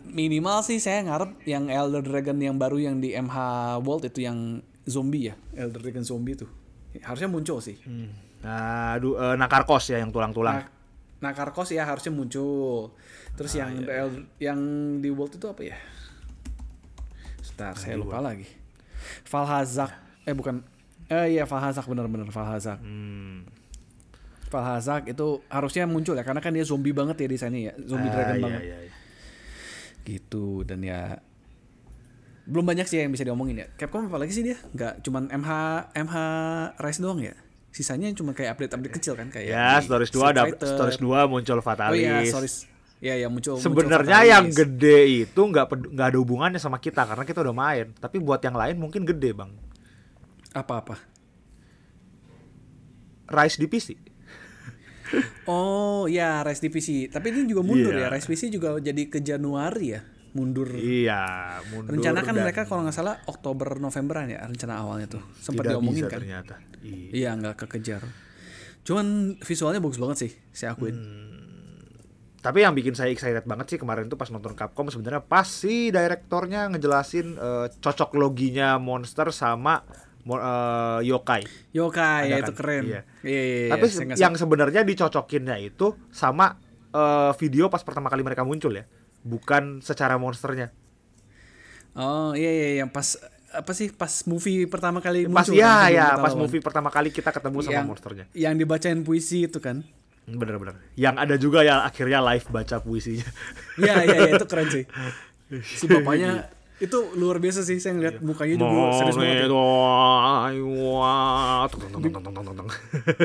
minimal sih saya ngarep yang Elder Dragon yang baru yang di MH World itu yang zombie ya Elder Dragon zombie tuh harusnya muncul sih Hmm. Nah, aduh, eh, Nakarkos ya yang tulang-tulang. Nah, nah Karkos ya harusnya muncul. Terus yang El- yang di World itu apa ya? Sebentar, saya lupa lagi. Valhazak. Eh bukan. Eh iya Valhazak bener-bener Valhazak. Hmm. Valhazak itu harusnya muncul ya karena kan dia zombie banget ya di sana ya. Zombie Ah, dragon iya, banget. iya, iya. Gitu dan ya belum banyak sih yang bisa diomongin ya. Capcom apa lagi sih dia? Nggak cuman MH MH Rise doang ya. Sisanya cuma kayak update-update kecil kan kayak Ya, Stories 2 Street ada. Stories 2 muncul Oh Fatalis. iya, Stories. Ya ya muncul. Sebenarnya yang gede itu nggak nggak ada hubungannya sama kita karena kita udah main. Tapi buat yang lain mungkin gede bang. Apa-apa. Rise di PC. Oh ya, Rise Divisi. Tapi ini juga mundur Iya. ya. Rise PC juga jadi ke Januari ya. Mundur. Iya, mundur Rencana kan dan mereka kalau nggak salah Oktober Novemberan ya rencana awalnya tuh. Sempat tidak diomongin bisa kan. ternyata. Iya. Iya nggak kekejar. Cuman visualnya bagus banget sih, saya akuin. Tapi yang bikin saya excited banget sih kemarin tuh pas nonton Capcom sebenarnya pas si direktornya ngejelasin eh, cocok loginya monster sama eh, yokai. Yokai Ada ya itu kan? keren. Iya. Iya, iya, iya, Tapi se- nggak yang sebenarnya dicocokinnya itu sama eh, video pas pertama kali mereka muncul ya, bukan secara monsternya. Oh iya iya yang pas apa sih pas movie pertama kali Pas muncul ya kan, ya kita pas lawan. movie pertama kali kita ketemu sama yang, monsternya. Yang dibacain puisi itu kan. Bener-bener. Yang ada juga ya akhirnya live baca puisinya. Iya iya iya itu keren sih. Si bapaknya itu luar biasa sih saya ngeliat iya. mukanya juga serius banget ya.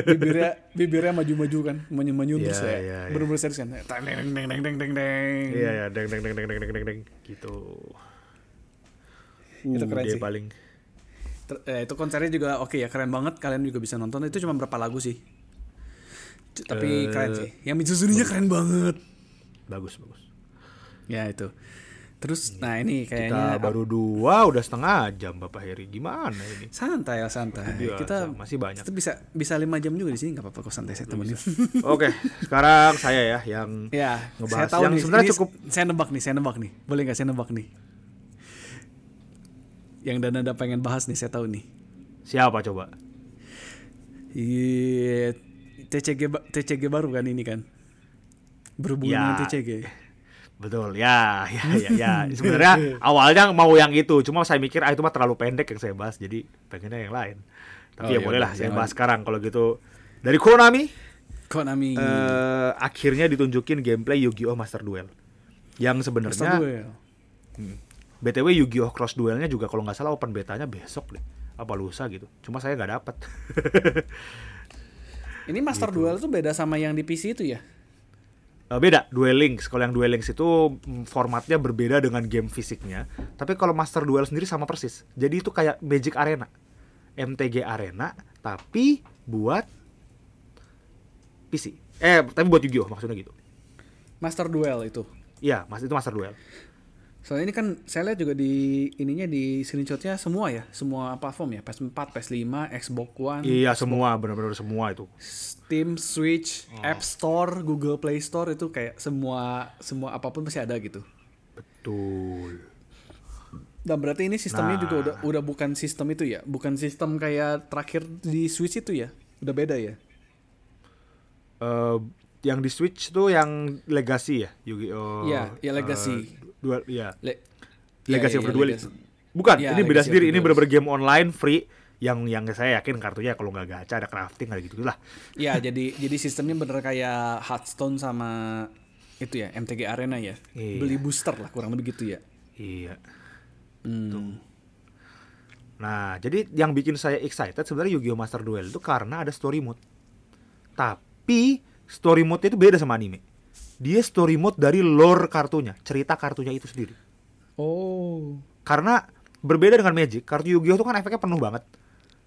bibirnya bibirnya maju-maju kan maju-maju yeah, terus ya. yeah, yeah. bener-bener serius kan? Deng deng deng deng deng deng iya ya deng deng deng deng deng deng deng gitu. Uh, itu keren sih. paling. Ter, eh, itu konsernya juga oke okay ya keren banget. Kalian juga bisa nonton. Itu cuma berapa lagu sih? C tapi uh, keren eh, sih. Yang Mitsuzuninya keren banget. Bagus bagus. Ya itu terus nah ini Kita kayaknya baru dua udah setengah jam Bapak Heri. Gimana ini? santai ya santai. Iya, kita masih banyak. kita bisa bisa lima jam juga di sini nggak apa-apa kok santai saya temenin. Oke, sekarang saya ya yang ya Ngebahas saya tahu yang nih sebenarnya cukup- saya nebak nih saya nebak nih. Boleh nggak saya nebak nih? Yang dan ada pengen bahas nih saya tahu nih. Siapa coba? Iya, TCG TCG baru kan ini kan? Berhubungan Ya. dengan TCG Betul, ya, ya, ya, ya. Sebenarnya awalnya mau yang itu, cuma saya mikir ah itu mah terlalu pendek yang saya bahas, jadi pengennya yang lain. Tapi Oh, ya ya boleh udah, lah, saya bahas sekarang kalau gitu. Dari Konami, Konami eh, akhirnya ditunjukin gameplay Yu-Gi-Oh Master Duel. Yang sebenarnya, Duel. btw Yu-Gi-Oh Cross Duelnya juga kalau nggak salah open betanya besok deh, apa lusa gitu. Cuma saya nggak dapet. Ini Master Gitu. Duel tuh beda sama yang di PC itu ya? Eh, beda Duel Links. Kalau yang Duel Links itu mm, formatnya berbeda dengan game fisiknya. Tapi kalau Master Duel sendiri sama persis. Jadi itu kayak Magic Arena. MTG Arena tapi buat PC eh tapi buat Yu-Gi-Oh maksudnya gitu. Master Duel itu. iya mas itu Master Duel Soalnya ini kan saya lihat juga di ininya di screenshotnya semua ya, semua platform ya, PS4, PS5, Xbox One, iya semua benar-benar semua itu Steam, Switch, Oh. App Store, Google Play Store itu kayak semua semua apa pun pasti ada gitu. betul Dan berarti ini sistemnya Nah. juga udah udah bukan sistem itu ya, bukan sistem kayak terakhir di Switch itu ya, udah beda ya. Eh, yang di Switch tuh yang Legacy ya Yu-Gi-Oh Iya, ya Legacy. eh, duel iya Le- Legacy Iya, of iya, the Duel Legacy. Bukan, Iya, ini beda Legacy sendiri. Ini bener-bener game online free yang yang saya yakin kartunya kalau nggak gacha ada crafting ada gitu lah. Ya, jadi jadi sistemnya bener kayak Hearthstone sama itu ya, MTG Arena ya. Iya. Beli booster lah kurang lebih gitu ya. Iya. Hmm. Nah, jadi yang bikin saya excited sebenarnya Yu-Gi-Oh Master Duel itu karena ada story mode. Tapi story mode itu beda sama anime. Dia story mode dari lore kartunya, cerita kartunya itu sendiri. Oh. Karena berbeda dengan Magic, kartu Yu-Gi-Oh itu kan efeknya penuh banget.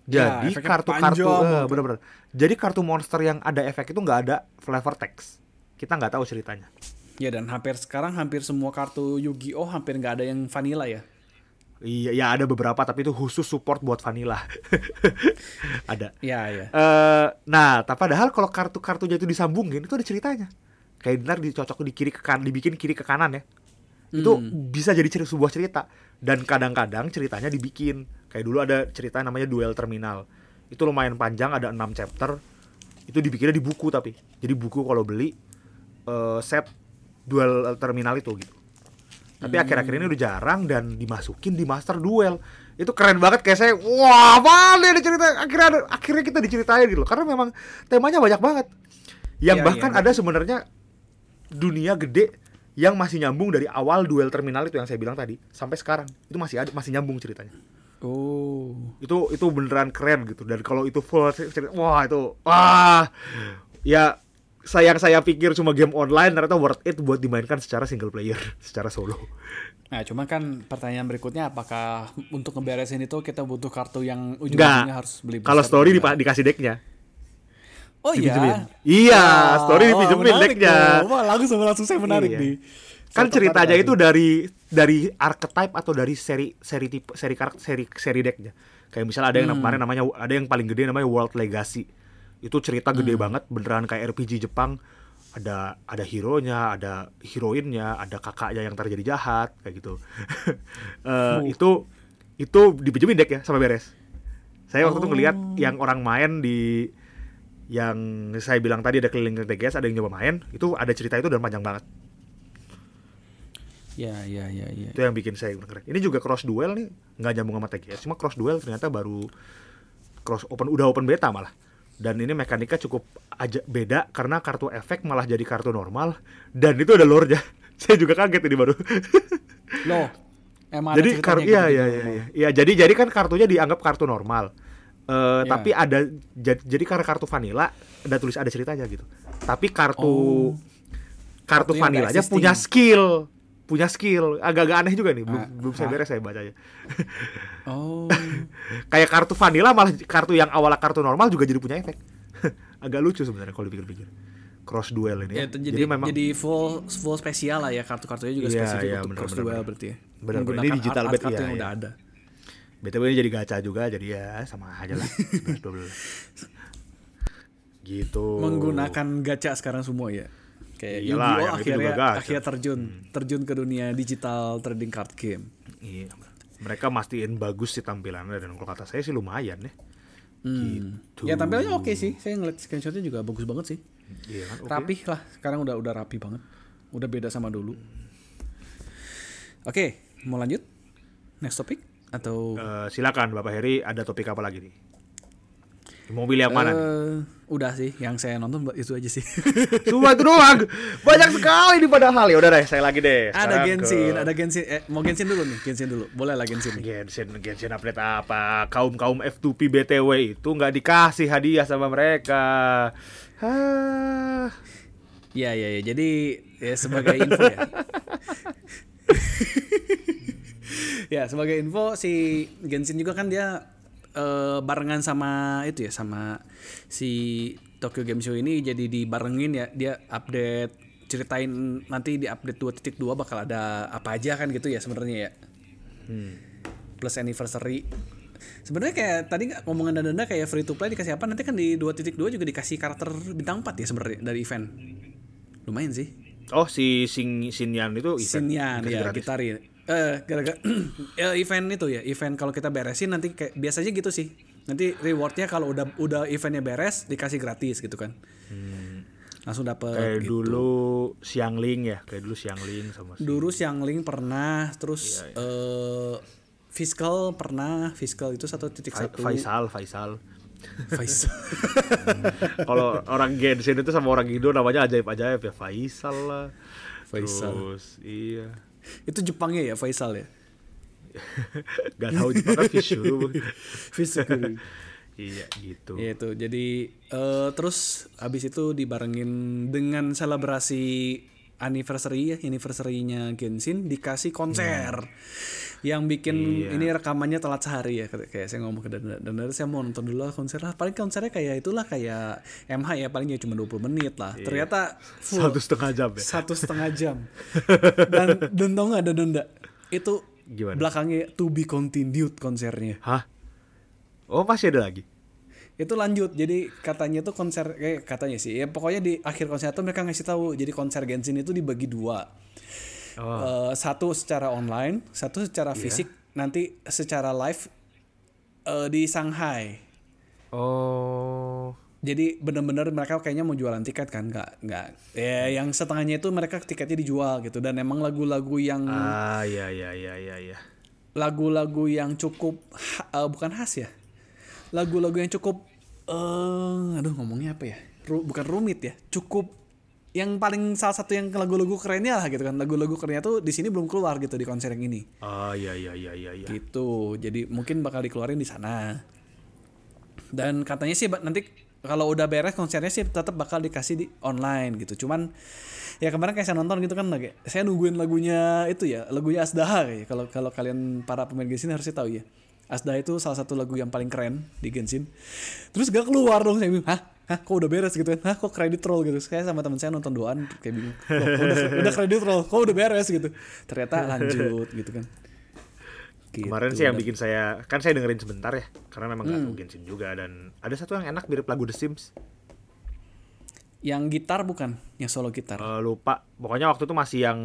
Ya, Jadi efeknya kartu-kartu eh, bener-bener. Jadi kartu monster yang ada efek itu nggak ada flavor text. Kita nggak tahu ceritanya. Ya dan hampir sekarang hampir semua kartu Yu-Gi-Oh hampir nggak ada yang vanilla ya. Iya, ya ada beberapa tapi itu khusus support buat vanilla. ada. Ya ya. eh nah, tapi padahal kalau kartu-kartunya itu disambungin itu ada ceritanya. Kayak ntar dicocok di kiri ke kanan, dibikin kiri ke kanan ya. Itu bisa jadi cerita sebuah cerita dan kadang-kadang ceritanya dibikin. Kayak dulu ada cerita namanya Duel Terminal. Itu lumayan panjang, ada 6 chapter. Itu dibikinnya di buku tapi. Jadi buku kalau beli eh, set Duel Terminal itu gitu. Tapi akhir-akhir ini udah jarang dan dimasukin di Master Duel. Itu keren banget kayak saya, wah apa nih ada cerita akhirnya ada, akhirnya kita diceritain gitu loh. Karena memang temanya banyak banget. Yang Iya, bahkan iya. ada sebenarnya dunia gede yang masih nyambung dari awal duel terminal itu yang saya bilang tadi sampai sekarang. Itu masih ada masih nyambung ceritanya. Oh. Itu itu beneran keren gitu. Dan kalau itu full cerita, wah itu wah ya sayang saya pikir cuma game online ternyata worth it buat dimainkan secara single player, secara solo. Nah, cuma kan pertanyaan berikutnya apakah untuk ngeberesin itu kita butuh kartu yang ujung-ujungnya harus beli Kalau story enggak? dikasih decknya. Oh dipinjemin. iya. Iya, Wah, story dipinjemin menarik decknya. Wah, langsung langsung saya menarik Iya. nih. Kan Saya ceritanya itu dari dari archetype atau dari seri seri tipe seri karakter seri seri decknya. Kayak misalnya ada yang Hmm. kemarin namanya ada yang paling gede namanya World Legacy. Itu cerita gede Hmm. banget beneran kayak RPG Jepang. Ada ada hero-nya, ada heroinnya, ada kakaknya yang terjadi jahat kayak gitu. Oh. Itu itu dipinjemin deck ya sampai beres. Saya waktu itu Oh. ngelihat yang orang main di yang saya bilang tadi ada keliling TGS ada yang nyoba main itu ada cerita itu dan panjang banget. Ya, ya, ya, ya. itu yang bikin saya keren ini juga cross duel nih nggak nyambung sama TGS cuma cross duel ternyata baru cross open udah open beta malah. Dan ini mekanika cukup aja beda karena kartu efek malah jadi kartu normal dan itu ada lore-nya. Saya juga kaget ini baru. Loh. Emang jadi kartu gitu iya di iya iya iya. Ya, jadi jadi kan kartunya dianggap kartu normal Eh, Ya. tapi ada jadi, jadi karena kartu vanilla ada tulis ada ceritanya gitu tapi kartu Oh. kartu Kartu vanillanya existing. punya skill punya skill agak-agak aneh juga nih belum, Ah, belum saya beres saya bacanya Oh. kayak kartu vanilla malah kartu yang awalnya kartu normal juga jadi punya efek agak lucu sebenarnya kalau dipikir-pikir cross duel ini ya, ya, itu jadi, memang jadi full full spesial lah ya kartu-kartunya juga Iya, spesifik iya, untuk bener, cross bener, duel bener. berarti ya. Bener, bener. Ini Menggunakan digital art- bet, art-art iya, yang iya. udah ada. Btw ini jadi gacha juga jadi ya sama aja lah 11 12 gitu Menggunakan gacha sekarang semua ya. Kayak Iyalah, Yu-Gi-Oh akhirnya juga gacha. Hmm. akhirnya terjun terjun ke dunia digital trading card game. Iya. Mereka mastiin bagus sih tampilannya dan kalau kata saya sih lumayan ya. Hmm. Gitu. Ya tampilnya oke sih. Saya ngeliat screenshotnya juga bagus banget sih. Iya kan? oke. Rapih lah. Sekarang udah udah rapi banget. Udah beda sama dulu. Oke, mau lanjut? Next topic atau Eh, silakan Bapak Heri ada topik apa lagi nih? Pilih yang mana? nih? Eh, udah sih, yang saya nonton itu aja sih. Cuma itu doang. Banyak sekali nih padahal ya. Udah deh, saya lagi deh. ada Genshin, ke- ada Genshin. Eh, mau Genshin dulu nih, Genshin dulu. Boleh lah Genshin nih. Genshin, Genshin update apa? Kaum kaum F2P BTW itu nggak dikasih hadiah sama mereka. Hah. Ya, ya, ya. Jadi ya sebagai info ya. ya, sebagai info si Genshin juga kan dia eh, barengan sama itu ya sama si Tokyo Game Show ini jadi dibarengin ya dia update ceritain nanti di update 2.2 bakal ada apa aja kan gitu ya sebenarnya ya. Plus anniversary. Sebenarnya kayak tadi ngomongan danda kayak free to play dikasih apa nanti kan di 2.2 juga dikasih karakter bintang 4 ya sebenarnya dari event. Lumayan sih. Oh si Sing Sinyan itu event. Sinyan ya gratis. gitari. Eh gara-gara eh, event itu ya, event kalau kita beresin nanti kayak biasanya gitu sih. Nanti rewardnya kalau udah udah eventnya beres dikasih gratis gitu kan. Langsung dapet Hmm. Kayak gitu. dulu Xiangling ya, kayak dulu Xiangling sama si Dulu Xiangling pernah, terus Iya, eh Fiskal pernah, Fiskal itu satu titik satu. Faisal, Faisal. Faisal. Kalau orang Genshin itu sama orang Indo namanya ajaib-ajaib ya Faisal lah. Faisal. Terus iya. Itu Jepangnya ya Faisal ya. Gak tahu Jepang kan Fishuru. Fishuru. iya gitu. Iya itu. Jadi eh, terus habis itu dibarengin dengan selebrasi anniversary ya, anniversary-nya Genshin dikasih konser. Yang bikin ini rekamannya telat sehari ya kayak saya ngomong ke. Danda saya mau nonton dulu lah konser lah. Paling konsernya kayak itulah kayak MH ya paling ya cuma 20 menit lah. Ternyata full Satu setengah jam ya. satu setengah jam. dan dan tau nggak ada Danda? Itu Gimana? belakangnya to be continued konsernya. Hah? Oh masih ada lagi? itu lanjut jadi katanya tuh konser kayak katanya sih ya pokoknya di akhir konser itu mereka ngasih tahu jadi konser Genshin itu dibagi dua Oh. Eh, satu secara online satu secara fisik nanti secara live eh, di Shanghai Oh. jadi bener-bener mereka kayaknya mau jualan tiket kan nggak nggak ya yang setengahnya itu mereka tiketnya dijual gitu dan emang lagu-lagu yang Ah ya ya ya ya ya. lagu-lagu yang cukup eh, bukan khas ya lagu-lagu yang cukup eh aduh ngomongnya apa ya Ru- bukan rumit ya cukup yang paling salah satu yang lagu-lagu kerennya lah gitu kan. Lagu-lagu kerennya tuh di sini belum keluar gitu di konser yang ini. Ah ya ya ya ya ya. gitu. Jadi mungkin bakal dikeluarin di sana. Dan katanya sih nanti kalau udah beres konsernya sih tetap bakal dikasih di online gitu. Cuman ya kemarin kayak saya nonton gitu kan lagi saya nungguin lagunya itu ya lagunya Asdaha kayak kalau kalau kalian para pemain Genshin harusnya tahu ya. Asdaha itu salah satu lagu yang paling keren di Genshin. Terus gak keluar dong saya bingung hah hah kok udah beres? Gitu kan. Hah kok kredit roll? Gitu. Saya sama teman saya nonton doan kayak bingung. Kok udah udah kredit roll kok udah beres? Gitu. Ternyata lanjut gitu kan. Gitu. Kemarin sih yang bikin saya kan saya dengerin sebentar ya karena memang Hmm. tahu Genshin juga dan ada satu yang enak mirip lagu The Sims. Yang gitar bukan, yang solo gitar. Eh, lupa. Pokoknya waktu itu masih yang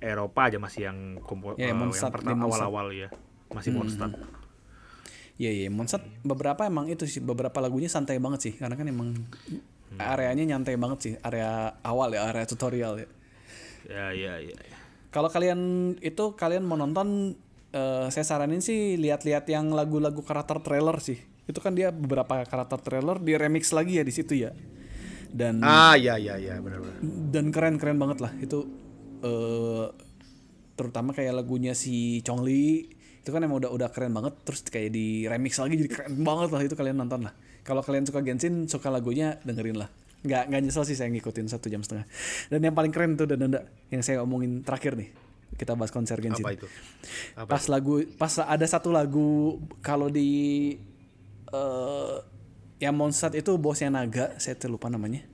Eropa aja masih yang kompo Ya, eh, yang yang pertama awal-awal ya. Masih Mondstadt. Iya iya, Mondstadt beberapa emang itu sih beberapa lagunya santai banget sih karena kan emang areanya nyantai banget sih, area awal ya, area tutorial ya. Ya ya ya. ya. Kalau kalian itu kalian mau nonton eh, saya saranin sih lihat-lihat yang lagu-lagu karakter trailer sih. Itu kan dia beberapa karakter trailer di remix lagi ya di situ ya. Dan Ah ya ya ya benar-benar. dan keren-keren banget lah itu eh terutama kayak lagunya si Chongli itu kan emang udah udah keren banget terus kayak di remix lagi jadi keren banget lah itu kalian nonton lah kalau kalian suka Genshin suka lagunya dengerin lah nggak nggak nyesel sih saya ngikutin satu jam setengah dan yang paling keren tuh dan yang saya omongin terakhir nih kita bahas konser Genshin Apa itu? Apa? pas lagu pas ada satu lagu kalau di eh yang Mondstadt itu bosnya Naga saya terlupa namanya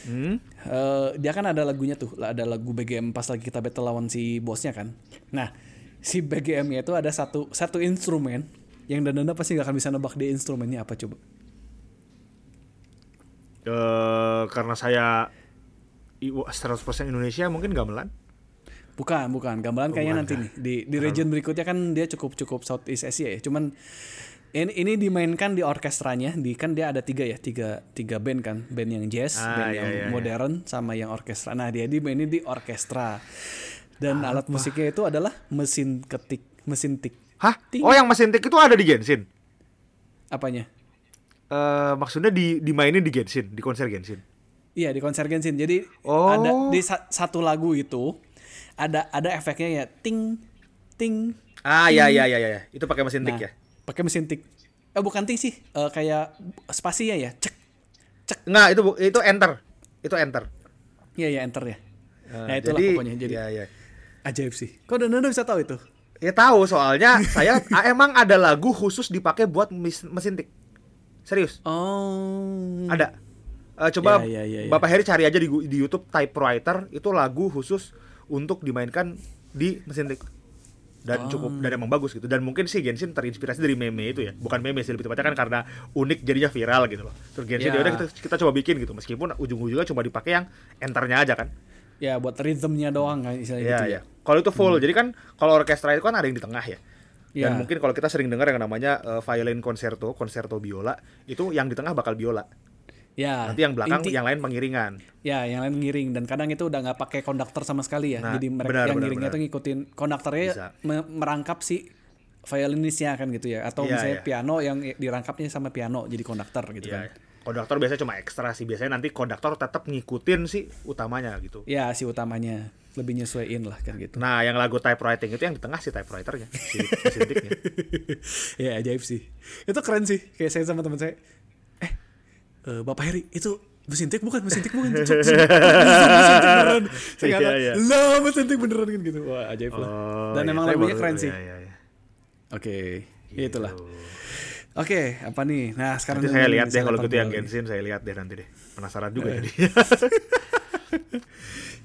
Hmm? Eh, dia kan ada lagunya tuh, ada lagu BGM pas lagi kita battle lawan si bosnya kan. Nah, si BGM-nya itu ada satu satu instrumen yang Dandana pasti gak akan bisa nebak dia instrumennya apa coba. Eh, karena saya i- 100% Indonesia mungkin gamelan. Bukan, bukan. Gamelan kayaknya nanti nih di di region berikutnya kan dia cukup cukup Southeast Asia ya. Cuman ini ini dimainkan di orkestranya, di kan dia ada tiga ya, tiga tiga band kan, band yang jazz, Ah, band iya, yang iya, iya. modern, sama yang orkestra. Nah dia dimainin di orkestra. Dan alat musiknya itu adalah mesin ketik, mesin tik. Hah? Ting. Oh yang mesin tik itu ada di Genshin? Apanya? Eh maksudnya di dimainin di Genshin, di konser Genshin. Iya di konser Genshin. Jadi Oh. ada di sa- satu lagu itu ada ada efeknya ya ting ting. Ah ya ya ya ya, itu pakai mesin Nah, tik ya. pakai mesin tik. Eh bukan ting sih, Eh, kayak spasinya ya. Cek. Enggak, itu itu enter. Itu enter. Iya ya enter ya. Eh, nah itulah pokoknya jadi ya, ya. Ajaib sih. Kok Nanda bisa tahu itu? Ya tahu soalnya saya ah, emang ada lagu khusus dipakai buat mesin tik. Serius, Oh. ada. Eh, coba Ya, ya, ya, ya. Bapak Heri cari aja di, di YouTube typewriter itu lagu khusus untuk dimainkan di mesin tik. Dan Oh. cukup dan emang bagus gitu. Dan mungkin sih Genshin terinspirasi dari meme itu ya. Bukan meme sih lebih tepatnya kan karena unik jadinya viral gitu loh. Terus Genshin Ya. ya udah kita, kita coba bikin gitu meskipun ujung-ujungnya cuma dipakai yang enternya aja kan. Ya buat rhythmnya doang kan istilahnya Iya, gitu iya. ya. Kalau itu full, jadi kan kalau orkestra itu kan ada yang di tengah ya. Dan Iya. mungkin kalau kita sering dengar yang namanya eh, violin concerto, concerto biola, itu yang di tengah bakal biola. Ya. Nanti yang belakang inti- yang lain pengiringan. Ya, yang lain ngiring dan kadang itu udah nggak pakai konduktor sama sekali ya. Nah, Jadi mereka benar, yang benar, ngiringnya benar. tuh ngikutin konduktornya Bisa. me- merangkap si violinisnya kan gitu ya. Atau Iya, misalnya iya. piano yang dirangkapnya sama piano jadi konduktor gitu Iya. kan. Konduktor biasanya cuma ekstra sih. Biasanya nanti konduktor tetap ngikutin sih utamanya gitu. Ya si utamanya lebih nyesuaiin lah kan gitu. Nah, yang lagu typewriting itu yang di tengah si typewriternya, si tiknya. ya ajaib sih. Itu keren sih. Kayak saya sama teman saya. Eh, eh, Bapak Heri itu mesin tik bukan mesin tik bukan Cuk, mesin, mesin tik beneran saya kata Iya, iya. lah mesin tik beneran kan gitu wah ajaib lah Oh, dan iya, emang saya lagunya keren iya, sih iya, iya. oke Gitu. itulah oke apa nih nah sekarang Nanti saya lihat deh kalau gitu yang. Genshin saya lihat deh nanti deh. Penasaran juga jadi.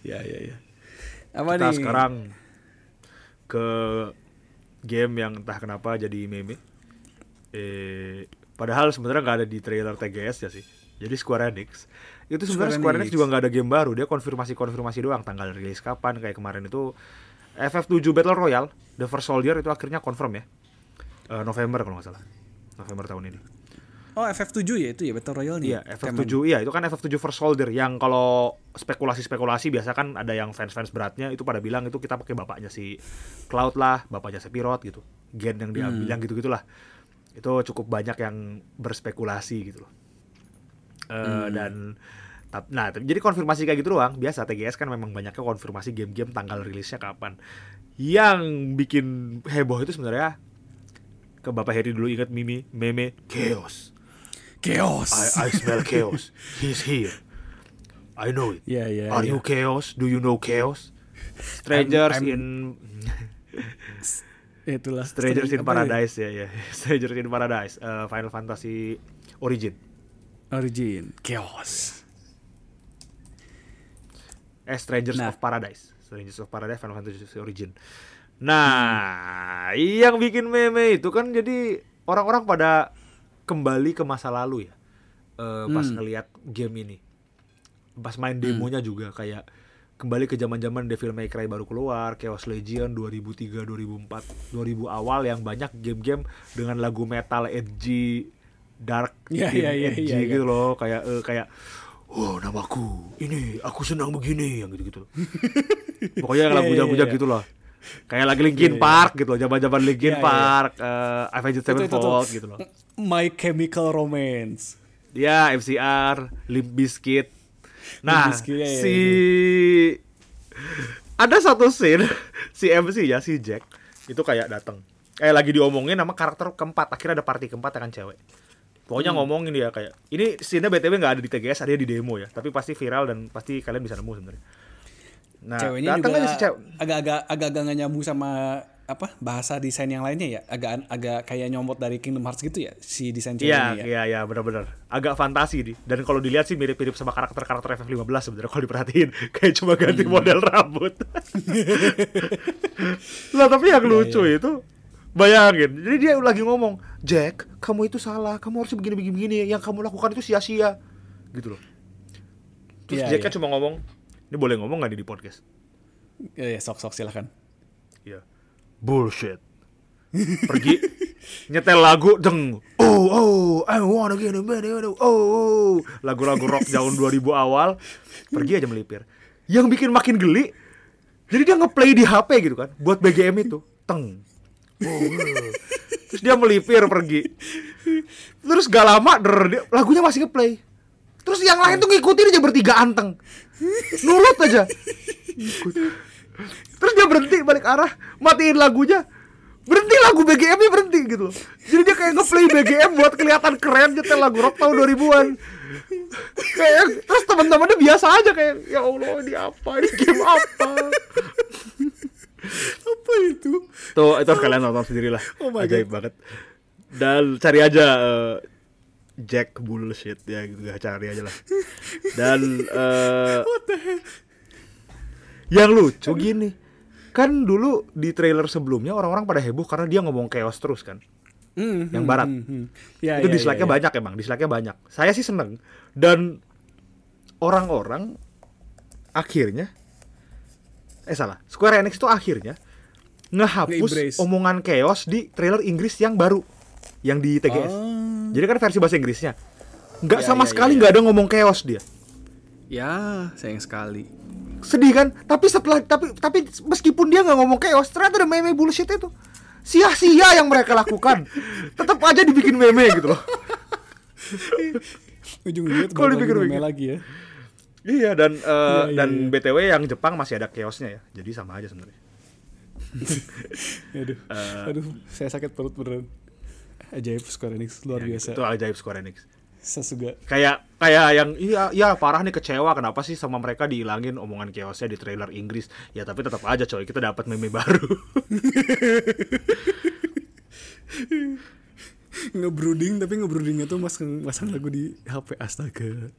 ya ya ya apa Kita nih sekarang ke game yang entah kenapa jadi meme. Eh, padahal sebenarnya nggak ada di trailer TGS ya sih. Jadi Square Enix itu sebenarnya Square Square Enix juga nggak ada game baru. Dia konfirmasi-konfirmasi doang tanggal rilis kapan kayak kemarin itu FF7 Battle Royale The First Soldier itu akhirnya confirm ya. Eh, November kalau nggak salah. November tahun ini. oh FF7 ya itu ya Battle Royale nih Iya, FF7 iya itu kan FF7 First Soldier yang kalau spekulasi-spekulasi biasa kan ada yang fans-fans beratnya itu pada bilang itu kita pakai bapaknya si Cloud lah, bapaknya Sephiroth gitu. Gen yang diambil yang gitu-gitulah. Itu cukup banyak yang berspekulasi gitu loh. Eh, dan tap- nah jadi konfirmasi kayak gitu doang. Biasa TGS kan memang banyaknya konfirmasi game-game tanggal rilisnya kapan. Yang bikin heboh itu sebenarnya ke Bapak Heri dulu ingat Mimi meme chaos. Chaos I, I smell chaos. He's here. I know it. Iya, iya, Are iya. you chaos? Do you know chaos? Strangers I'm- in itulah Strangers in ya? Paradise ya ya. Strangers in Paradise. Uh, Final Fantasy Origin. Origin Chaos Eh Strangers Nah. of Paradise. Strangers of Paradise Final Fantasy Origin. Nah, yang bikin meme itu kan jadi orang-orang pada kembali ke masa lalu ya. Eh, pas Hmm. ngelihat game ini. Pas main demonya juga kayak kembali ke zaman-zaman Devil May Cry baru keluar, Chaos Legion 2003, 2004, 2000 awal yang banyak game-game dengan lagu metal edgy, dark, theme iya, iya, edgy iya, iya. gitu loh, kayak eh, kayak oh namaku ini aku senang begini yang gitu-gitu. Pokoknya yang lagu-lagu iya, iya. gitu loh. Kayak lagi Linkin Iya, iya. Park gitu loh, zaman-zaman Linkin Iya, iya. Park, eh Avenged Itu, itu, itu. Sevenfold gitu loh. My Chemical Romance Ya, FCR, Limp Bizkit. Nah, Bizkit, ya, ya, si ada satu scene si MC ya si Jack itu kayak datang. Kayak lagi diomongin sama karakter keempat. Akhirnya ada party keempat kan cewek. Pokoknya Hmm. ngomongin dia kayak ini scene BTW nggak ada di TGS, ada di demo ya. Tapi pasti viral dan pasti kalian bisa nemu sebenarnya. Nah, ceweknya juga aja si cewek. agak-agak agak-agak nggak nyambung sama apa bahasa desain yang lainnya ya agak agak kayak nyomot dari Kingdom Hearts gitu ya si desain Iya, ceweknya ya iya, iya, benar-benar. Agak fantasi di. Dan kalau dilihat sih mirip-mirip sama karakter-karakter FF15 sebenarnya kalau diperhatiin. Kayak cuma ganti Hmm. model rambut. lah, tapi Iya, yang lucu itu bayangin. Jadi dia lagi ngomong, "Jack, kamu itu salah. Kamu harus begini-begini begini. Yang kamu lakukan itu sia-sia." Gitu loh. Terus Iya, Jack iya. cuma ngomong, "Ini boleh ngomong nggak nih di podcast?" ya, ya sok sok silahkan Iya. Bullshit. Pergi nyetel lagu deng. Oh oh, I wanna get a man. Oh oh. Lagu-lagu rock tahun 2000 awal. Pergi aja melipir. Yang bikin makin geli. Jadi dia ngeplay di HP gitu kan buat BGM itu. Teng. Oh, oh. Terus dia melipir pergi. Terus gak lama der, dia, lagunya masih ngeplay. Terus yang lain tuh ngikutin aja bertiga anteng. Nurut aja. Ikut. Terus dia berhenti balik arah, matiin lagunya. Berhenti lagu BGM-nya berhenti gitu loh. Jadi dia kayak ngeplay BGM buat kelihatan keren nyetel lagu rock tahun 2000-an. Kayak terus teman-temannya biasa aja kayak ya Allah ini apa? Ini game apa? apa itu Tuh, itu harus kalian nonton sendiri lah. Oh my Ajaib banget. Dan cari aja eh, Jack bullshit ya gitu cari aja lah. Dan eh, yang lucu gini. Kan dulu di trailer sebelumnya orang-orang pada heboh karena dia ngomong chaos terus kan. Hmm, Yang hmm, barat. hmm, hmm. Ya, itu ya, dislike-nya ya, ya. banyak emang, dislike-nya banyak. Saya sih seneng. Dan orang-orang akhirnya eh salah, Square Enix itu akhirnya ngehapus omongan chaos di trailer Inggris yang baru yang di TGS. Oh. Jadi kan versi bahasa Inggrisnya. Nggak Ya, sama ya, sekali ya, nggak ada ngomong chaos dia. ya sayang sekali Sedih kan? Tapi setelah tapi tapi meskipun dia nggak ngomong chaos, ternyata ada meme bullshit itu. Sia-sia yang mereka lakukan. Tetap aja dibikin meme gitu loh. Ujung-ujungnya Kalau dipikir-pikir. meme lagi ya. Iya dan eh, Iya, iya, dan iya. BTW yang Jepang masih ada chaosnya ya. Jadi sama aja sebenarnya. Aduh, Eh. aduh, saya sakit perut beneran. Ajaib Square Enix luar Ya, biasa. gitu. Itu ajaib Square Enix. Sasuga. Kayak kayak yang iya iya parah nih kecewa kenapa sih sama mereka dihilangin omongan chaosnya di trailer Inggris. Ya tapi tetap aja coy kita dapat meme baru. ngebrooding tapi ngebroodingnya tuh masang masang lagu di HP astaga.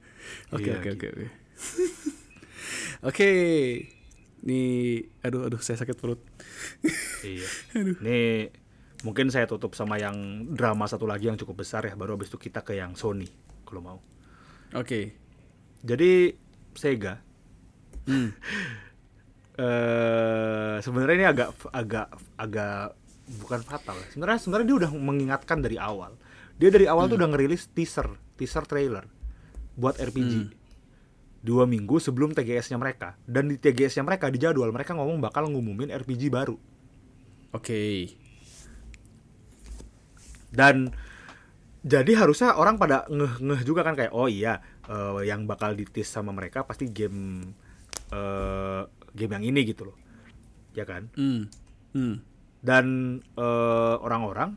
Oke Iya, oke oke oke. Oke. Nih aduh aduh saya sakit perut. iya. Nih mungkin saya tutup sama yang drama satu lagi yang cukup besar ya baru habis itu kita ke yang Sony kalau mau. Oke. Jadi Sega Hmm. eh sebenarnya ini agak agak agak bukan fatal. ya. Sebenarnya sebenarnya dia udah mengingatkan dari awal. Dia dari awal tuh udah ngerilis teaser, teaser trailer buat RPG. Dua minggu sebelum TGS-nya mereka. Dan di TGS-nya mereka di jadwal mereka ngomong bakal ngumumin RPG baru. Oke. Dan jadi harusnya orang pada ngeh-ngeh juga kan kayak oh iya eh, yang bakal ditis sama mereka pasti game eh, game yang ini gitu loh. Ya kan? Hmm. Hmm. dan eh, orang-orang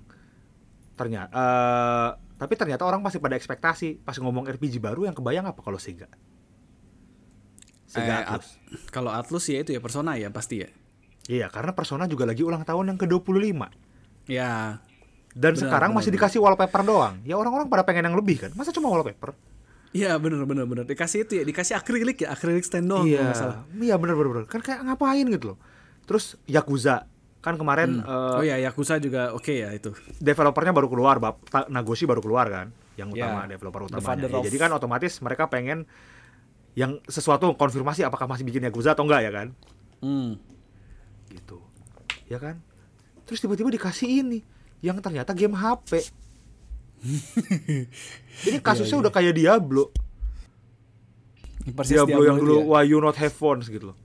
ternyata eh, tapi ternyata orang masih pada ekspektasi pas ngomong RPG baru yang kebayang apa kalau Sega Sega Eh, Atlus. At- kalau Atlus ya itu ya Persona ya pasti ya. Iya, karena Persona juga lagi ulang tahun yang ke-25. Ya. Dan Benar, sekarang benar, masih benar. dikasih wallpaper doang. Ya orang-orang pada pengen yang lebih kan. Masa cuma wallpaper? Iya bener bener bener dikasih itu ya dikasih akrilik ya akrilik stand doang iya. salah. Iya bener bener bener. Kan kayak ngapain gitu loh. Terus Yakuza kan kemarin eh, oh ya Yakuza juga oke ya itu. developernya baru keluar, Ta- Nagoshi baru keluar kan, yang utama Ya, developer utamanya. Ya, jadi kan otomatis mereka pengen yang sesuatu konfirmasi apakah masih bikin Yakuza atau enggak ya kan? Hmm. Gitu. Ya kan? Terus tiba-tiba dikasih ini yang ternyata game HP. ini kasusnya Iya, udah kayak Diablo. Persis Diablo, yang itu dulu ya. why you not have phones gitu loh.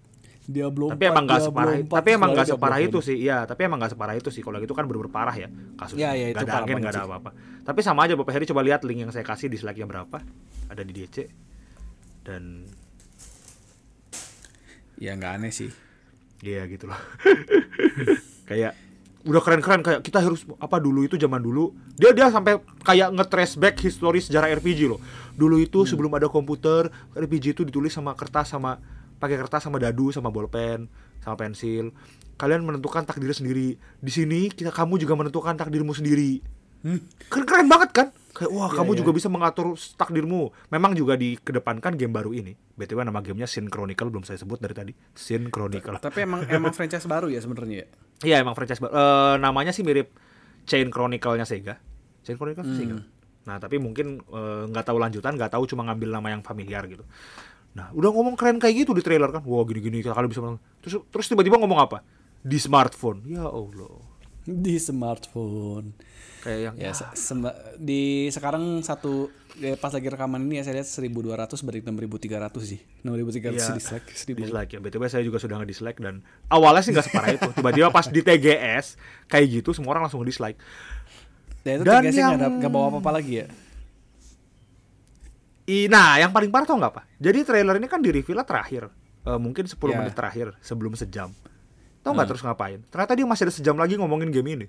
Diablo Tapi emang nggak Diablo separah 4, tapi emang Diablo separah itu sih. Iya, tapi emang nggak separah itu sih. Kalau gitu kan bener-bener parah ya kasusnya. Ya, ya, itu Nggak ada angin, ada apa-apa. Tapi sama aja Bapak Heri coba lihat link yang saya kasih di slide-nya berapa. Ada di DC. Dan Ya nggak aneh sih. Iya gitu loh. kayak udah keren-keren kayak kita harus apa dulu itu zaman dulu dia dia sampai kayak nge-trace back history sejarah RPG loh. Dulu itu Hmm. sebelum ada komputer, RPG itu ditulis sama kertas sama pakai kertas sama dadu sama bolpen sama pensil. Kalian menentukan takdir sendiri. Di sini kita kamu juga menentukan takdirmu sendiri. Keren, keren banget kan? Kayak wah Iya, kamu iya. juga bisa mengatur takdirmu. Memang juga dikedepankan game baru ini. BTW nama gamenya Sin Chronicle belum saya sebut dari tadi. Sin Chronicle. Tapi emang emang franchise baru ya sebenarnya ya. Iya emang franchise baru. Eh, namanya sih mirip Chain Chronicle-nya Sega. Chain Chronicle Hmm. Sega. Nah tapi mungkin eh, nggak tahu lanjutan, nggak tahu cuma ngambil nama yang familiar gitu. Nah udah ngomong keren kayak gitu di trailer kan. Wah gini-gini kalian bisa menang. Terus terus tiba-tiba ngomong apa? Di smartphone. Ya Allah. Di smartphone. Kayak yang Ya se- sema- di sekarang satu ya, pas lagi rekaman ini ya saya lihat 1200 banding 6300 sih. 6300 Iya, dislike, sedih banget. dislike ya. BTW saya juga sudah nge-dislike dan awalnya sih nggak separah itu. Tiba-tiba pas di TGS kayak gitu semua orang langsung nge-dislike. Dan itu Dan ada yang- nggak bawa apa-apa lagi ya. I, nah, yang paling parah tau nggak apa? Jadi trailer ini kan di reveal terakhir, Eh, mungkin 10 Ya. menit terakhir sebelum sejam. Tahu nggak Hmm. terus ngapain? Ternyata dia masih ada sejam lagi ngomongin game ini.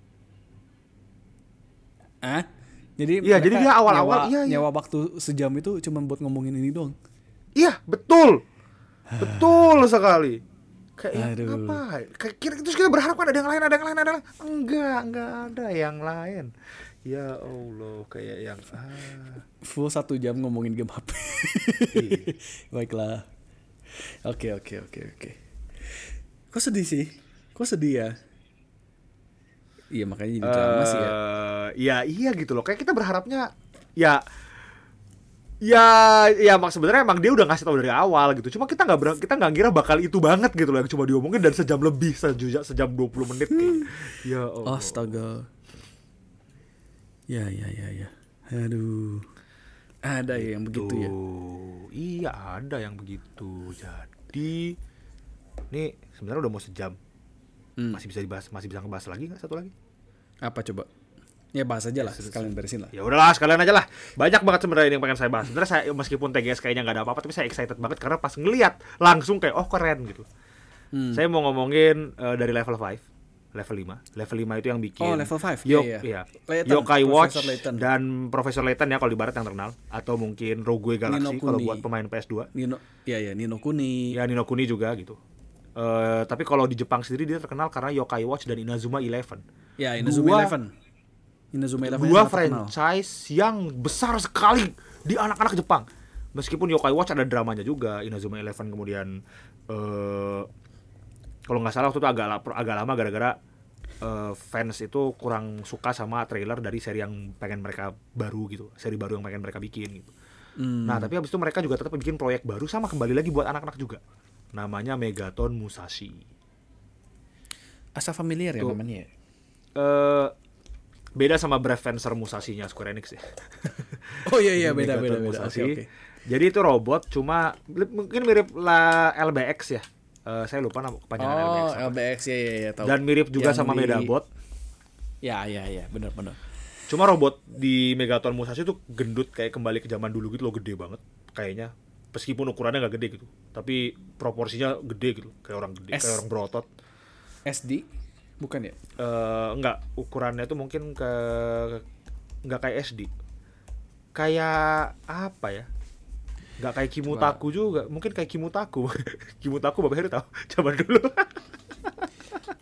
Ah? Jadi Iya, jadi dia awal-awal, nyewa, iya, iya. nyewa waktu sejam itu cuma buat ngomongin ini doang. Iya, betul, betul sekali. Kayak yang Aduh. apa? Kayak kira terus kita berharap kan ada yang lain, ada yang lain, ada yang lain. Enggak, enggak ada yang lain. Ya Allah, kayak yang ah. Full satu jam ngomongin game HP. Iya. Baiklah. Oke oke oke oke. Kok sedih sih? Kok sedih ya? Iya makanya jadi drama sih ya. Eh, ya iya gitu loh. Kayak kita berharapnya ya ya ya mak sebenarnya emang dia udah ngasih tahu dari awal gitu. Cuma kita nggak kita nggak kira bakal itu banget gitu loh yang cuma diomongin dan sejam lebih sejam sejam 20 menit kayak. Ya Allah. Astaga. Ya ya ya ya. Aduh. Ada ya yang begitu ya. Tuh, Iya ada yang begitu. Jadi nih sebenarnya udah mau sejam. Hmm. Masih bisa dibahas, masih bisa ngebahas lagi nggak satu lagi? Apa coba? Ya bahas aja lah, sekalian beresin lah. Ya udahlah sekalian aja lah. Banyak banget sebenarnya yang pengen saya bahas. Sebenarnya saya meskipun TGS kayaknya nggak ada apa-apa tapi saya excited banget karena pas ngeliat langsung kayak oh keren gitu. Hmm. Saya mau ngomongin eh, dari level 5, level 5. Level 5 itu yang bikin Oh, level 5. Yo, Iya, iya. iya. Layton, Yokai Watch Layton. dan Profesor Layton ya kalau di barat yang terkenal atau mungkin Rogue Galaxy kalau buat pemain PS2. Nino, ya ya Nino Kuni. Ya Nino Kuni juga gitu. Eh tapi kalau di Jepang sendiri dia terkenal karena Yokai Watch dan Inazuma Eleven. Ya Inazuma Dua- Eleven. Inazuma Eleven dua sangat terkenal. franchise yang besar sekali di anak-anak Jepang. Meskipun Yokai Watch ada dramanya juga, Inazuma Eleven kemudian eh kalau nggak salah waktu itu agak agak lama gara-gara eh, fans itu kurang suka sama trailer dari seri yang pengen mereka baru gitu, seri baru yang pengen mereka bikin gitu. Hmm. Nah, tapi habis itu mereka juga tetap bikin proyek baru sama kembali lagi buat anak-anak juga. Namanya Megaton Musashi. Asa familiar ya Tuh. namanya. ya? Eh beda sama Brave Fencer Musashi-nya Square Enix ya. Oh iya iya beda Megaton beda beda. Musashi. oke. Jadi itu robot cuma mungkin mirip lah LBX ya. Eh, saya lupa nama kepanjangan LBX. Oh. LBX ya ya ya tahu. Dan mirip juga Yang sama di- Medabot. Ya ya ya benar benar. Cuma robot di Megaton Musashi itu gendut kayak kembali ke zaman dulu gitu loh gede banget kayaknya. Meskipun ukurannya nggak gede gitu, tapi proporsinya gede gitu, kayak orang gede, S. kayak orang berotot. SD bukan ya? eh enggak ukurannya tuh mungkin ke nggak kayak SD kayak apa ya nggak kayak Kimutaku juga mungkin kayak Kimutaku Kimutaku bapak Heru tahu zaman dulu